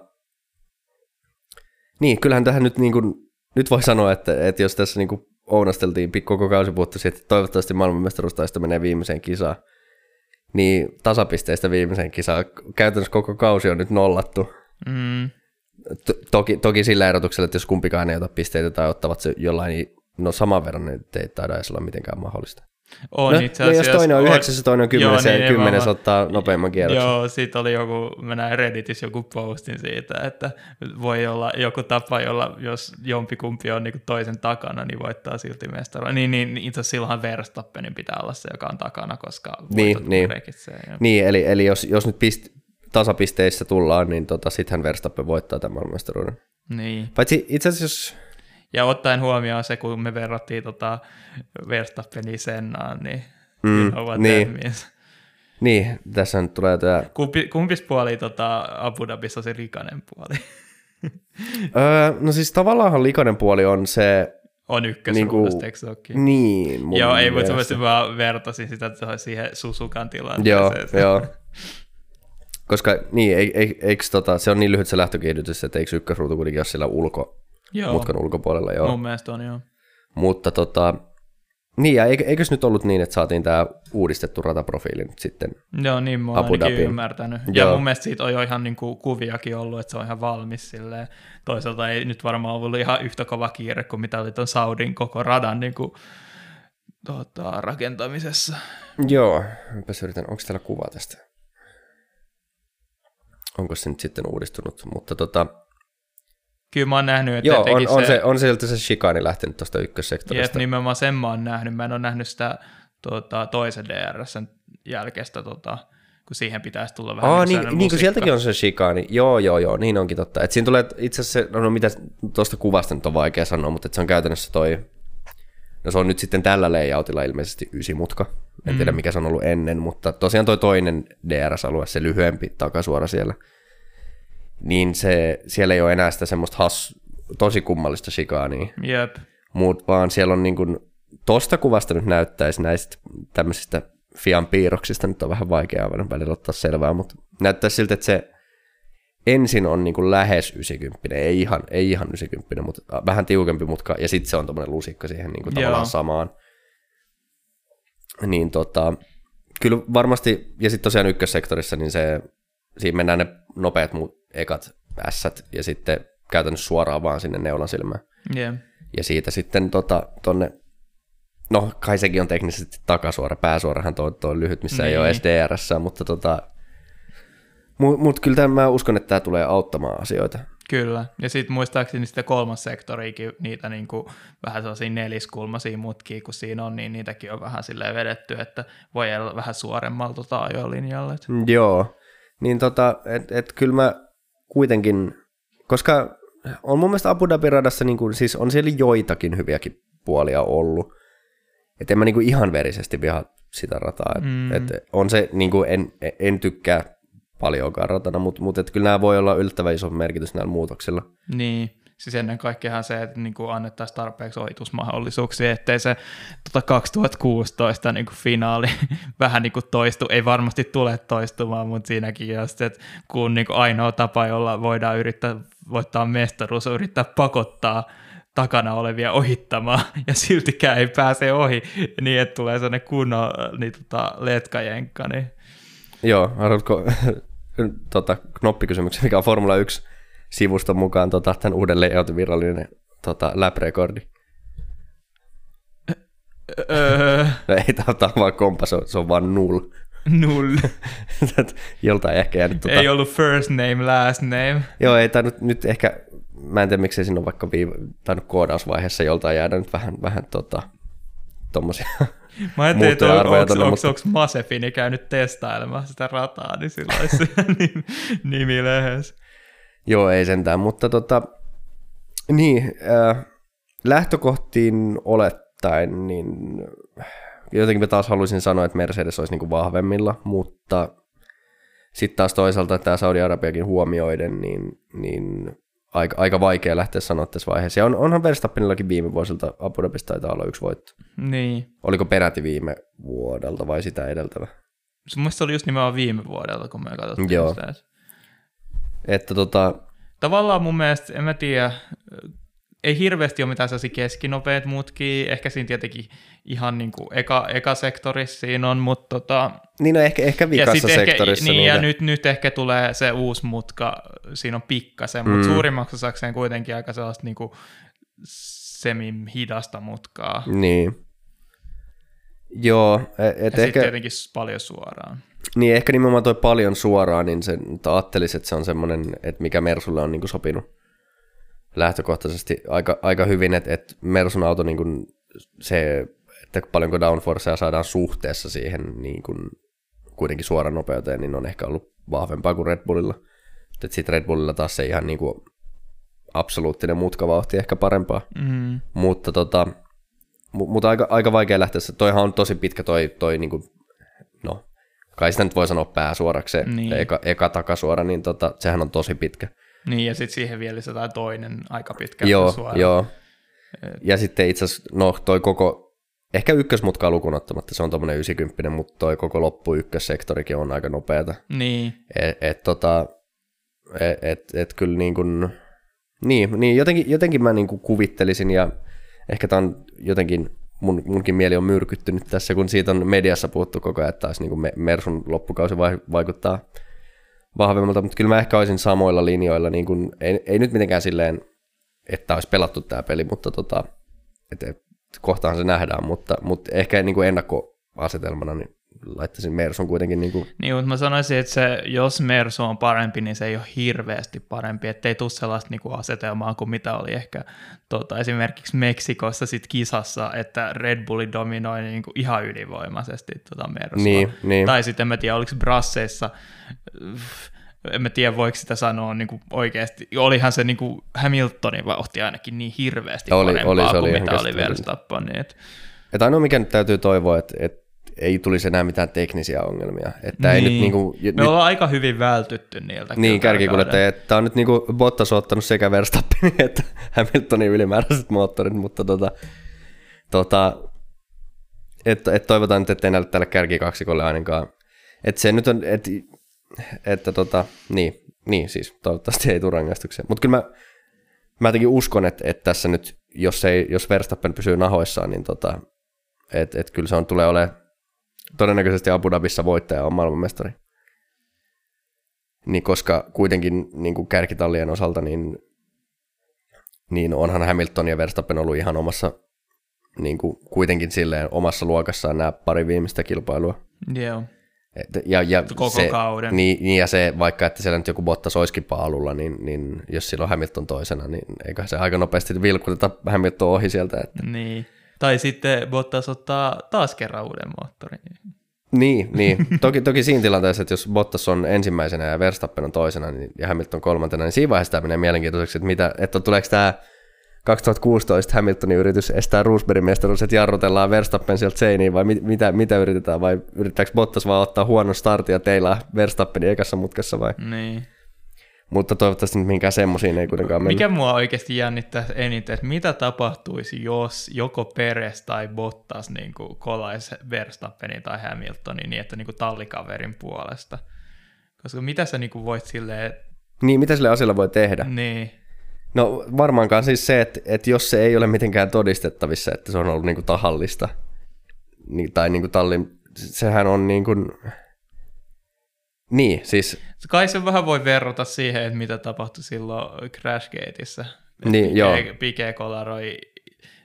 niin, kyllähän tähän nyt, niin kuin, nyt voi sanoa, että, että jos tässä niin kuin ounasteltiin koko kausi puhuttu että toivottavasti maailmanmestaruustaista menee viimeiseen kisaan, niin tasapisteistä viimeiseen kisaan käytännössä koko kausi on nyt nollattu. Mm. Toki, toki sillä erotuksella, että jos kumpikaan ei ota pisteitä tai ottavat se jollain, niin no saman verran, niin ei taida edes olla mitenkään mahdollista. On no, itse asiassa. No, jos toinen on yhdeksäs ja toinen on kymmenes, niin, ja kymmenes ottaa nopeamman kierroksen. Joo, siitä oli joku, mä näin Redditissä joku postin siitä, että voi olla joku tapa, jolla jos jompikumpi on niin toisen takana, niin voittaa silti mestaruuden. Niin, niin itse asiassa silloin Verstappenin pitää olla se, joka on takana, koska niin, niin. rekitsee. Niin, eli, eli jos, jos nyt pist, tasapisteissä tullaan, niin tota, sittenhän Verstappen voittaa tämän maailmanmestaruuden. Niin. Paitsi itse asiassa, jos ja ottaen huomioon se, kun me verrattiin tota Verstappenia Sennaan, niin mm, ovat niin. Niin, tässä nyt tulee tämä... Kumpi, kumpis puoli tota, Abu Dhabissa se likainen puoli? öö, no siis tavallaan likainen puoli on se... On ykkösruudusta, niinku, eikö Niin, mun Joo, ei, mutta mä vaan vertasin sitä siihen Susukan tilanteeseen. Joo, [laughs] joo. Koska niin, ei, ei, eikö, tota, se on niin lyhyt se lähtökiihdytys, että eikö ykkösruutu kuitenkin ole siellä ulko, Joo, mutkan ulkopuolella, joo. mun mielestä on joo. Mutta tota, niin, ja eikö, eikös nyt ollut niin, että saatiin tämä uudistettu rataprofiili nyt sitten? Joo, niin mä oon Abu Dhabiin. ymmärtänyt. Ja Joo. mun mielestä siitä on jo ihan niin kuin kuviakin ollut, että se on ihan valmis silleen. Toisaalta ei nyt varmaan ollut ihan yhtä kova kiire kuin mitä oli ton Saudin koko radan niin kuin, tota, rakentamisessa. Joo, mäpäs yritän, onko täällä kuva tästä? Onko se nyt sitten uudistunut? Mutta tota, Kyllä mä oon nähnyt, että joo, on, on, se, on sieltä se shikaani lähtenyt tuosta Jep, ykkössektorista. nimenomaan sen mä oon nähnyt. Mä en ole nähnyt sitä tota, toisen DRSn jälkeistä, tota, kun siihen pitäisi tulla vähän Aa, niin, niin, niin kuin sieltäkin on se shikaani. Joo, joo, joo, niin onkin totta. Et siinä tulee itse asiassa, se- no, no mitä tuosta kuvasta nyt on vaikea sanoa, mutta se on käytännössä toi, no se on nyt sitten tällä layoutilla ilmeisesti ysimutka. En tiedä mikä se on ollut ennen, mutta tosiaan toi toinen DRS-alue, se lyhyempi takasuora siellä, niin se, siellä ei ole enää sitä semmoista has, tosi kummallista shikaania, Jep, muut vaan siellä on niin kuin, tosta kuvasta nyt näyttäisi näistä tämmöisistä Fian piirroksista, nyt on vähän vaikeaa aina välillä ottaa selvää, mutta näyttäisi siltä, että se ensin on niin kuin lähes 90, ei ihan, ei ihan 90, mutta vähän tiukempi mutka, ja sitten se on tommonen lusikka siihen niin kuin Joo. tavallaan samaan. Niin tota, kyllä varmasti, ja sitten tosiaan ykkössektorissa, niin se, siinä mennään ne nopeat muut ekat ässät, ja sitten käytännössä suoraan vaan sinne neulan silmään. jep. Ja siitä sitten tota, tonne, no kai sekin on teknisesti takasuora, pääsuorahan tuo, tuo lyhyt, missä niin. ei Niin. ole SDRS, mutta tota, Mutta mut kyllä tämän, mä uskon, että tämä tulee auttamaan asioita. Kyllä, ja sitten muistaakseni sitten kolmas sektoriikin, niitä niin kuin vähän sellaisia neliskulmaisia mutkia, kun siinä on, niin niitäkin on vähän silleen vedetty, että voi olla vähän suoremmalla tota ajolinjalla. Et. Joo, niin tota, et, et kyllä mä kuitenkin, koska on mun mielestä Abu Dhabi radassa, niin kuin, siis on siellä joitakin hyviäkin puolia ollut. Että en mä niin kuin ihan verisesti vihaa sitä rataa. Et, Mm. et on se, niin kuin en, en tykkää paljonkaan ratana, mutta mut, et kyllä nämä voi olla yllättävän iso merkitys näillä muutoksilla. Niin, siis ennen kaikkeahan se, että niin kuin annettaisiin tarpeeksi ohitusmahdollisuuksia, ettei se tota 2016 niin kuin finaali [laughs] vähän niin kuin toistu. Ei varmasti tule toistumaan, mutta siinäkin just, että kun niin kuin ainoa tapa, jolla voidaan yrittää voittaa mestaruus, on yrittää pakottaa takana olevia ohittamaan, [laughs] ja siltikään ei pääse ohi, niin että tulee sellainen kunnon niin tota, letkajenkka, niin Joo, haluatko [laughs] tota, knoppikysymyksen, mikä on Formula 1 sivuston mukaan tota, tämän uuden layoutin virallinen tota, lap-rekordi? öö, No ei, tämä on vaan kompa, se on, se on vaan null. null. [laughs] Joltain ehkä jäänyt tota... Ei ollut first name, last name. Joo, ei tainnut nyt ehkä, mä en tiedä miksei siinä on vaikka viiva, tainnut koodausvaiheessa joltain jäädä nyt vähän, vähän tota, tommosia. Mä ajattelin, että onko, tonne, onko, mutta- onko Masefini käynyt testailemaan sitä rataa, niin sillä olisi [laughs] se nimi lehes. Joo, ei sentään, mutta tota, niin, äh, lähtökohtiin olettaen, niin jotenkin mä taas haluaisin sanoa, että Mercedes olisi niinku vahvemmilla, mutta sitten taas toisaalta tämä Saudi-Arabiakin huomioiden, niin, niin aika, aika vaikea lähteä sanoa tässä vaiheessa. Ja on, onhan Verstappenillakin viime vuosilta Abu Dhabista taitaa olla yksi voitto. Niin. Oliko peräti viime vuodelta vai sitä edeltävä? Se mun mielestä se oli just nimenomaan viime vuodelta, kun me katsottiin Joo. sitä. Että- tota, Tavallaan mun mielestä, en mä tiedä, ei hirveästi ole mitään sellaisia keskinopeat mutkia, ehkä siinä tietenkin ihan niin kuin eka, eka sektorissa siinä on, mutta tota, niin no ehkä, ehkä ja vikassa sitten sektorissa. ehkä, niin, ja niitä- nyt, nyt ehkä tulee se uusi mutka, siinä on pikkasen, mutta Mm. suurimmaksi osakseen kuitenkin aika sellaista niin kuin semi-hidasta mutkaa. Niin. Joo, et Ja ehkä, sitten tietenkin paljon suoraan. Niin ehkä nimenomaan toi paljon suoraan, niin se ajattelisi, että se on semmoinen, että mikä Mersulle on niinku sopinut lähtökohtaisesti aika, aika hyvin, että, että Mersun auto niinku se, että paljonko downforcea saadaan suhteessa siihen niin kuin kuitenkin suoran nopeuteen, niin on ehkä ollut vahvempaa kuin Red Bullilla. Että sitten Red Bullilla taas se ihan niin kuin absoluuttinen mutkavauhti ehkä parempaa. Mm. Mutta tota, mu- mutta aika, aika vaikea lähteä. Toihan on tosi pitkä toi, toi niinku, kai sitä nyt voi sanoa pääsuorakseen, Niin. niin. eka, eka takasuora, niin tota, sehän on tosi pitkä. Niin, ja sitten siihen vielä lisätään toinen aika pitkä joo, suora. joo. Ja sitten itse asiassa, no toi koko ehkä ykkösmutkaa lukuun ottamatta, se on tuommoinen 90, mutta toi koko loppu ykkössektorikin on aika nopeata. Niin. Et, et, tota, et, et, et kyllä niin kuin, niin, niin jotenkin, jotenkin mä niin kuin kuvittelisin ja ehkä tämä on jotenkin, mun, munkin mieli on myrkyttynyt tässä, kun siitä on mediassa puhuttu koko ajan, että taas niin kuin Mersun loppukausi vaikuttaa vahvemmalta, mutta kyllä mä ehkä olisin samoilla linjoilla, niin kuin, ei, ei nyt mitenkään silleen, että olisi pelattu tämä peli, mutta tota, et, et, kohtaan se nähdään, mutta, mutta ehkä niin kuin ennakkoasetelmana niin laittaisin Mersun kuitenkin. Niin, kuin... niin mutta mä sanoisin, että se, jos Mersu on parempi, niin se ei ole hirveästi parempi, ettei tule sellaista niin kuin asetelmaa kuin mitä oli ehkä tota, esimerkiksi Meksikossa sit kisassa, että Red Bulli dominoi niin kuin ihan ylivoimaisesti tota Mersua. Niin, niin. Tai sitten en mä tiedä, oliko Brasseissa en mä tiedä voiko sitä sanoa niin kuin oikeasti. Olihan se niin kuin Hamiltonin vauhti ainakin niin hirveästi oli, parempaa oli, se oli kuin mitä oli Verstappen. Niin et... Et ainoa mikä nyt täytyy toivoa, että, että ei tulisi enää mitään teknisiä ongelmia. Että niin. ei nyt niin. niinku, Me nyt, ollaan aika hyvin vältytty niiltä. Niin, kärkikuljettaja. Tämä on nyt niinku Bottas ottanut sekä Verstappenin [laughs] että Hamiltonin ylimääräiset moottorit, mutta tota, tota, et, et toivotaan nyt, ettei näytä tälle kärkikaksikolle ainakaan. Että se nyt on, et, että tota, niin, niin siis toivottavasti ei tule rangaistuksia. Mutta kyllä mä, mä jotenkin uskon, että, että tässä nyt, jos, ei, jos Verstappen pysyy nahoissaan, niin tota, että et kyllä se on, tulee olemaan todennäköisesti Abu Dhabissa voittaja on maailmanmestari. Niin koska kuitenkin niin kuin kärkitallien osalta, niin, niin onhan Hamilton ja Verstappen ollut ihan omassa, niin kuin kuitenkin silleen omassa luokassaan nämä pari viimeistä kilpailua. Joo. Et, ja, ja Koko se, kauden. Niin, niin, ja se, vaikka että siellä nyt joku Bottas olisikin paalulla, niin, niin jos silloin Hamilton toisena, niin eikä se aika nopeasti vilkuteta Hamilton ohi sieltä. Että. Niin. Tai sitten Bottas ottaa taas kerran uuden moottorin. Niin, niin. [laughs] Toki, toki siinä tilanteessa, että jos Bottas on ensimmäisenä ja Verstappen on toisena niin, ja Hamilton kolmantena, niin siinä vaiheessa tämä menee mielenkiintoiseksi, että, mitä, että tuleeko tämä 2016 Hamiltonin yritys estää Roosbergin mestaruus, että jarrutellaan Verstappen sieltä seiniin, vai mit, mitä, mitä yritetään, vai yrittääkö Bottas vaan ottaa huonon startin ja teillä Verstappenin ekassa mutkassa vai? Niin. Mutta toivottavasti nyt minkään semmoisiin ei kuitenkaan mennä. Mikä mua oikeasti jännittää eniten, että mitä tapahtuisi, jos joko Peres tai Bottas niin kolaisi Verstappenin tai Hamiltonin niin, että niin kuin tallikaverin puolesta. Koska mitä sä niin kuin voit silleen... Niin, mitä sille asialle voi tehdä? Niin. No varmaankaan siis se, että, että jos se ei ole mitenkään todistettavissa, että se on ollut niin kuin tahallista, niin, tai niin kuin tallin, sehän on niin kuin, niin, siis... Kai se vähän voi verrata siihen, että mitä tapahtui silloin Crashgateissa. Niin, Pike, joo. Pike kolaroi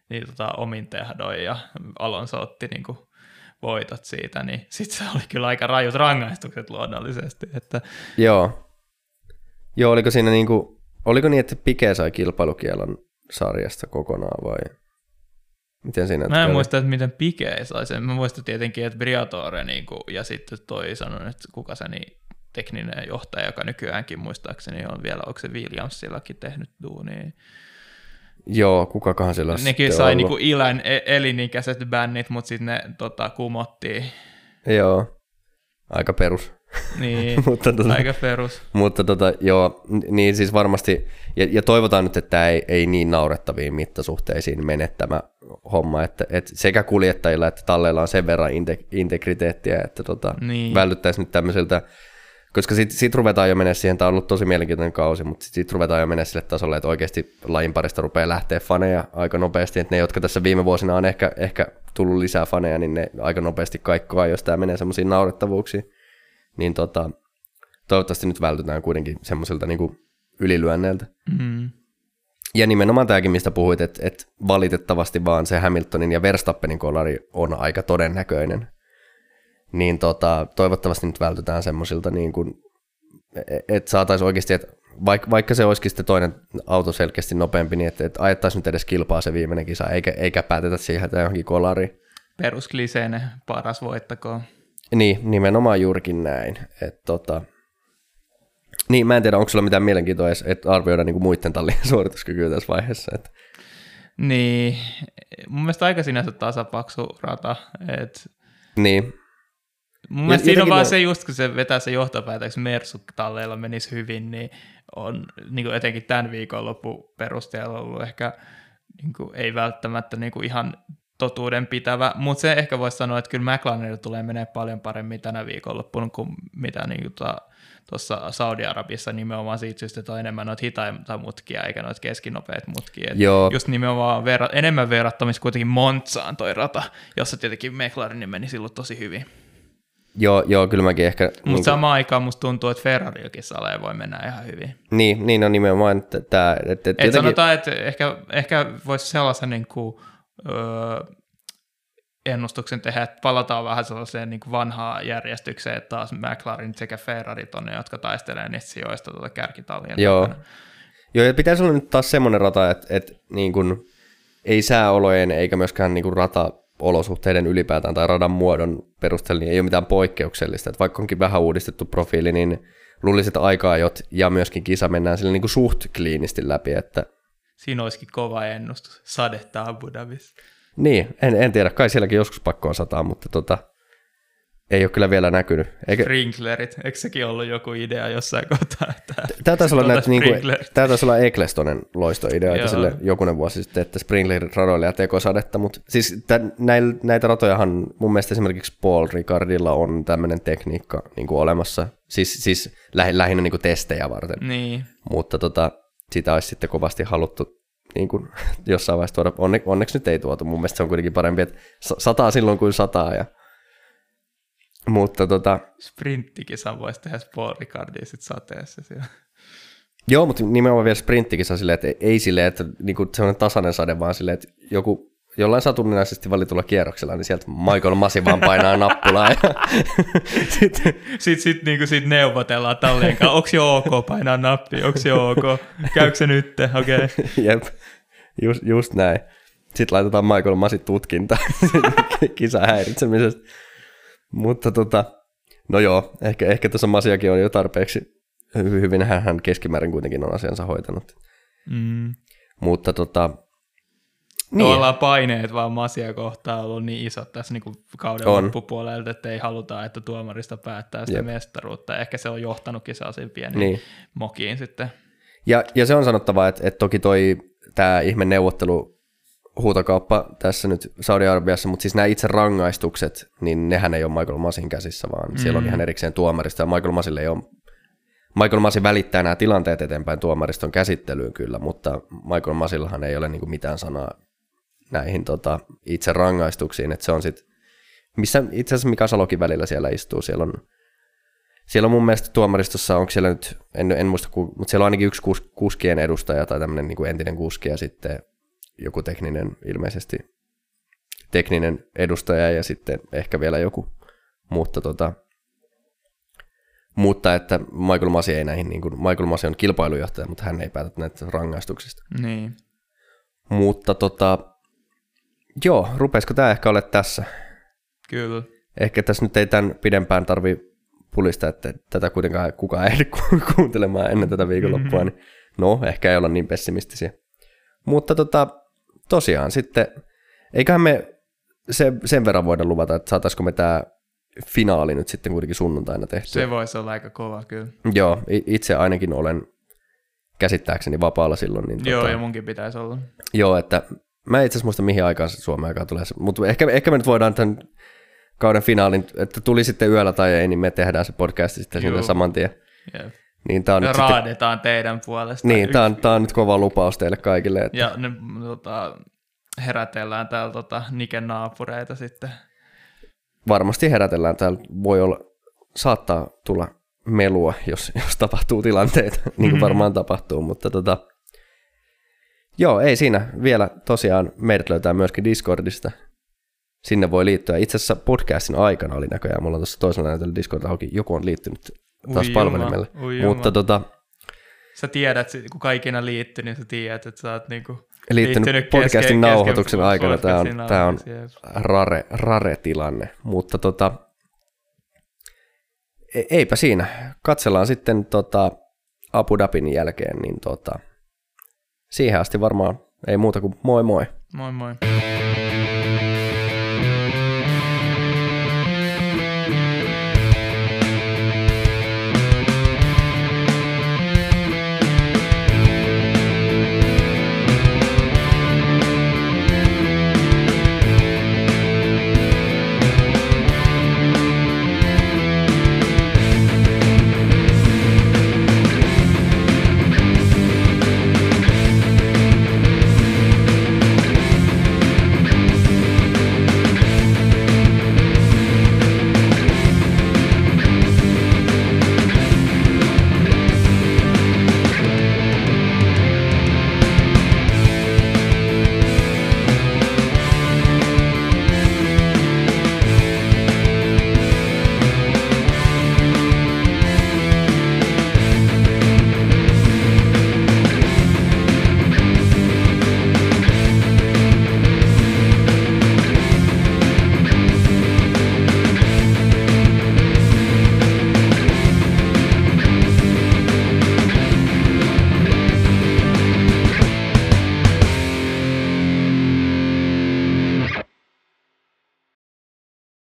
niin, tota, omin tehdoin ja Alonso otti niin kuin, voitot siitä, niin sitten se oli kyllä aika rajut rangaistukset luonnollisesti. Että... Joo. Joo, oliko siinä niin kuin, oliko niin, että Pike sai kilpailukielon sarjasta kokonaan vai? Miten siinä Mä en muista, että miten Pike sai sen. Mä muistan tietenkin, että Briatore niin kuin, ja sitten toi sanon, että kuka se niin tekninen johtaja, joka nykyäänkin muistaakseni on vielä, onko se Williamsillakin tehnyt duunia. Joo, kukakohan sillä Nekin sai niinku ilän e- elinikäiset bännit, mutta sitten ne tota, kumottiin. Joo, aika perus. Niin, [laughs] mutta tota, aika perus. Mutta tota, joo, niin siis varmasti, ja, ja toivotaan nyt, että tämä ei, ei niin naurettaviin mittasuhteisiin mene tämä homma, että, että sekä kuljettajilla että talleilla on sen verran integriteettiä, että tota, niin. vältyttäisiin nyt tämmöisiltä koska sitten sit ruvetaan jo mennä siihen, tämä on ollut tosi mielenkiintoinen kausi, mutta sitten sit ruvetaan jo mennä sille tasolle, että oikeasti lajin parista rupeaa lähteä faneja aika nopeasti, että ne, jotka tässä viime vuosina on ehkä, ehkä tullut lisää faneja, niin ne aika nopeasti kaikkoa, jos tämä menee semmoisiin naurettavuuksiin. Niin tota, toivottavasti nyt vältytään kuitenkin semmoisilta niin ylilyönneiltä. Mm. Ja nimenomaan tämäkin, mistä puhuit, että, että valitettavasti vaan se Hamiltonin ja Verstappenin kolari on aika todennäköinen niin tota, toivottavasti nyt vältytään semmoisilta, niin kuin, että saataisiin oikeasti, että vaikka, vaikka se olisikin sitten toinen auto selkeästi nopeampi, niin että, että ajettaisiin nyt edes kilpaa se viimeinen kisa, eikä, eikä päätetä siihen, että johonkin kolariin. Peruskliseinen, paras voittakoon. Niin, nimenomaan juurikin näin. Että tota, niin, mä en tiedä, onko sulla mitään mielenkiintoa edes, että arvioida niin kuin muiden tallien [laughs] suorituskykyä tässä vaiheessa. Että. Niin, mun mielestä aika sinänsä tasapaksu rata. Että niin. Mun mielestä siinä on vaan se just, kun se vetää se johtopäätöksen Mersu-talleilla menisi hyvin, niin on niin kuin etenkin tämän loppu perusteella ollut ehkä niin kuin, ei välttämättä niin kuin ihan totuuden pitävä, mutta se ehkä voisi sanoa, että kyllä McLarenille tulee menee paljon paremmin tänä viikonloppuna kuin mitä niin, tuossa Saudi-Arabissa nimenomaan siitä syystä, että on enemmän noita hitaita mutkia eikä noita keskinopeita mutkia. Joo. Just nimenomaan verra, enemmän verrattomissa kuitenkin Montsaan toi rata, jossa tietenkin McLarenin meni silloin tosi hyvin. Joo, joo kyllä mäkin ehkä... Mutta niin samaan aikaan musta tuntuu, että Ferrarillakin salee voi mennä ihan hyvin. Niin, niin on nimenomaan, tämä... Että, että Et jotenkin... sanotaan, että ehkä, ehkä voisi sellaisen niin kuin, öö, ennustuksen tehdä, että palataan vähän sellaiseen niin kuin vanhaan järjestykseen, että taas McLaren sekä Ferrari on ne, jotka taistelee niistä sijoista tuota kärkitallien Joo. Takana. Joo, ja pitäisi olla nyt taas semmoinen rata, että, että niin kuin, ei sääolojen eikä myöskään niin kuin rata olosuhteiden ylipäätään tai radan muodon perusteella niin ei ole mitään poikkeuksellista. Että vaikka onkin vähän uudistettu profiili, niin luulisin, että aika ja myöskin kisa mennään sille niin kuin suht kliinisti läpi. Että... Siinä olisikin kova ennustus. Sadetta Abu Dhabis. Niin, en, en tiedä. Kai sielläkin joskus pakko on sataa, mutta tota, ei ole kyllä vielä näkynyt. Eikä... Sprinklerit, eikö sekin ollut joku idea jossain kohtaa? Että tämä taisi olla, näitä, niin kuin, tämä taisi olla Ecclestonen loistoidea, että sille jokunen vuosi sitten, että sprinklerit radoille ja tekosadetta, mutta siis tämän, näitä, ratojahan mun mielestä esimerkiksi Paul Ricardilla on tämmöinen tekniikka niin kuin olemassa, siis, siis lähi, lähinnä niin kuin testejä varten, niin. mutta tota, sitä olisi sitten kovasti haluttu niin kuin, [laughs] jossain vaiheessa tuoda, onne, onneksi nyt ei tuotu, mun mielestä se on kuitenkin parempi, että sataa silloin kuin sataa ja mutta tota... Sprinttikisa voisi tehdä Paul Ricardia sit sateessa siellä. Joo, mutta nimenomaan vielä sprinttikisa silleen, että ei silleen, että niinku semmoinen tasainen sade, vaan silleen, että joku jollain satunnaisesti valitulla kierroksella, niin sieltä Michael Masi vaan painaa nappulaa. Ja sitten sit, sit, niinku sit neuvotellaan tallien kanssa, onko jo ok painaa nappi, onko jo ok, käykö se nyt, okei. Okay. Jep, just, just näin. Sitten laitetaan Michael Masi tutkinta [laughs] kisa häiritsemisestä. Mutta tota, no joo, ehkä, ehkä tuossa Masiakin on jo tarpeeksi hyvin, hän keskimäärin kuitenkin on asiansa hoitanut. Mm. Mutta tota, niin. Tavallaan paineet vaan Masia kohtaan on ollut niin isot tässä niin kuin kauden on. loppupuolelta, että ei haluta, että tuomarista päättää sitä Jep. mestaruutta. Ehkä se on johtanutkin sellaisiin pieniin niin. mokiin sitten. Ja, ja se on sanottava, että, että toki toi tämä ihme neuvottelu huutokauppa tässä nyt Saudi-Arabiassa, mutta siis nämä itse rangaistukset, niin nehän ei ole Michael Masin käsissä, vaan mm. siellä on mm. ihan erikseen tuomarista, ja Michael Masille ei ole Michael Masi välittää nämä tilanteet eteenpäin tuomariston käsittelyyn kyllä, mutta Michael Masillahan ei ole niin mitään sanaa näihin tota, itse rangaistuksiin, että se on sitten, missä itse asiassa Mika Salokin välillä siellä istuu, siellä on, siellä on mun mielestä tuomaristossa, onko siellä nyt, en, en muista, mutta siellä on ainakin yksi kus, kuskien edustaja tai tämmöinen niin entinen kuski ja sitten joku tekninen ilmeisesti tekninen edustaja ja sitten ehkä vielä joku, mutta tota, mutta että Michael Masi ei näihin, niin kuin, Michael Masi on kilpailujohtaja, mutta hän ei päätä näitä rangaistuksista. Niin. Mutta tota, joo, rupeisiko tämä ehkä ole tässä? Kyllä. Ehkä tässä nyt ei tämän pidempään tarvi pulista, että tätä kuitenkaan kukaan ehdi [laughs] ku- kuuntelemaan ennen tätä viikonloppua, mm-hmm. niin no, ehkä ei olla niin pessimistisiä. Mutta tota, tosiaan sitten, eiköhän me se, sen verran voida luvata, että saataisiko me tämä finaali nyt sitten kuitenkin sunnuntaina tehty. Se voisi olla aika kova kyllä. Joo, itse ainakin olen käsittääkseni vapaalla silloin. Niin Joo, tota, ja munkin pitäisi olla. Joo, että mä itse asiassa muista mihin aikaan se Suomen aikaa tulee, mutta ehkä, ehkä me nyt voidaan tämän kauden finaalin, että tuli sitten yöllä tai ei, niin me tehdään se podcast sitten sinne saman tien. Yep. Niin tää on nyt raadetaan sitten... teidän puolesta. Niin, tämä on, tää on nyt kova lupaus teille kaikille. Että... Ja ne, tota, herätellään täällä tota, Niken naapureita sitten. Varmasti herätellään täällä. Voi olla, saattaa tulla melua, jos, jos tapahtuu tilanteita, [laughs] niin kuin mm-hmm. varmaan tapahtuu, mutta tota, joo, ei siinä vielä tosiaan meidät löytää myöskin Discordista. Sinne voi liittyä. Itse asiassa podcastin aikana oli näköjään, mulla on tuossa toisella näytöllä Discord auki, joku on liittynyt taas ui palvelimelle. Ui Mutta tota, sä tiedät, kun kaikina liittyy, niin sä tiedät, että sä oot niinku liittynyt, liittynyt podcastin kesken, nauhoituksen kesken, aikana. Tämä on, tämä on rare, rare tilanne, mutta tota, e- eipä siinä. Katsellaan sitten tota Abu Dhabin jälkeen, niin tota, siihen asti varmaan ei muuta kuin moi moi. Moi moi.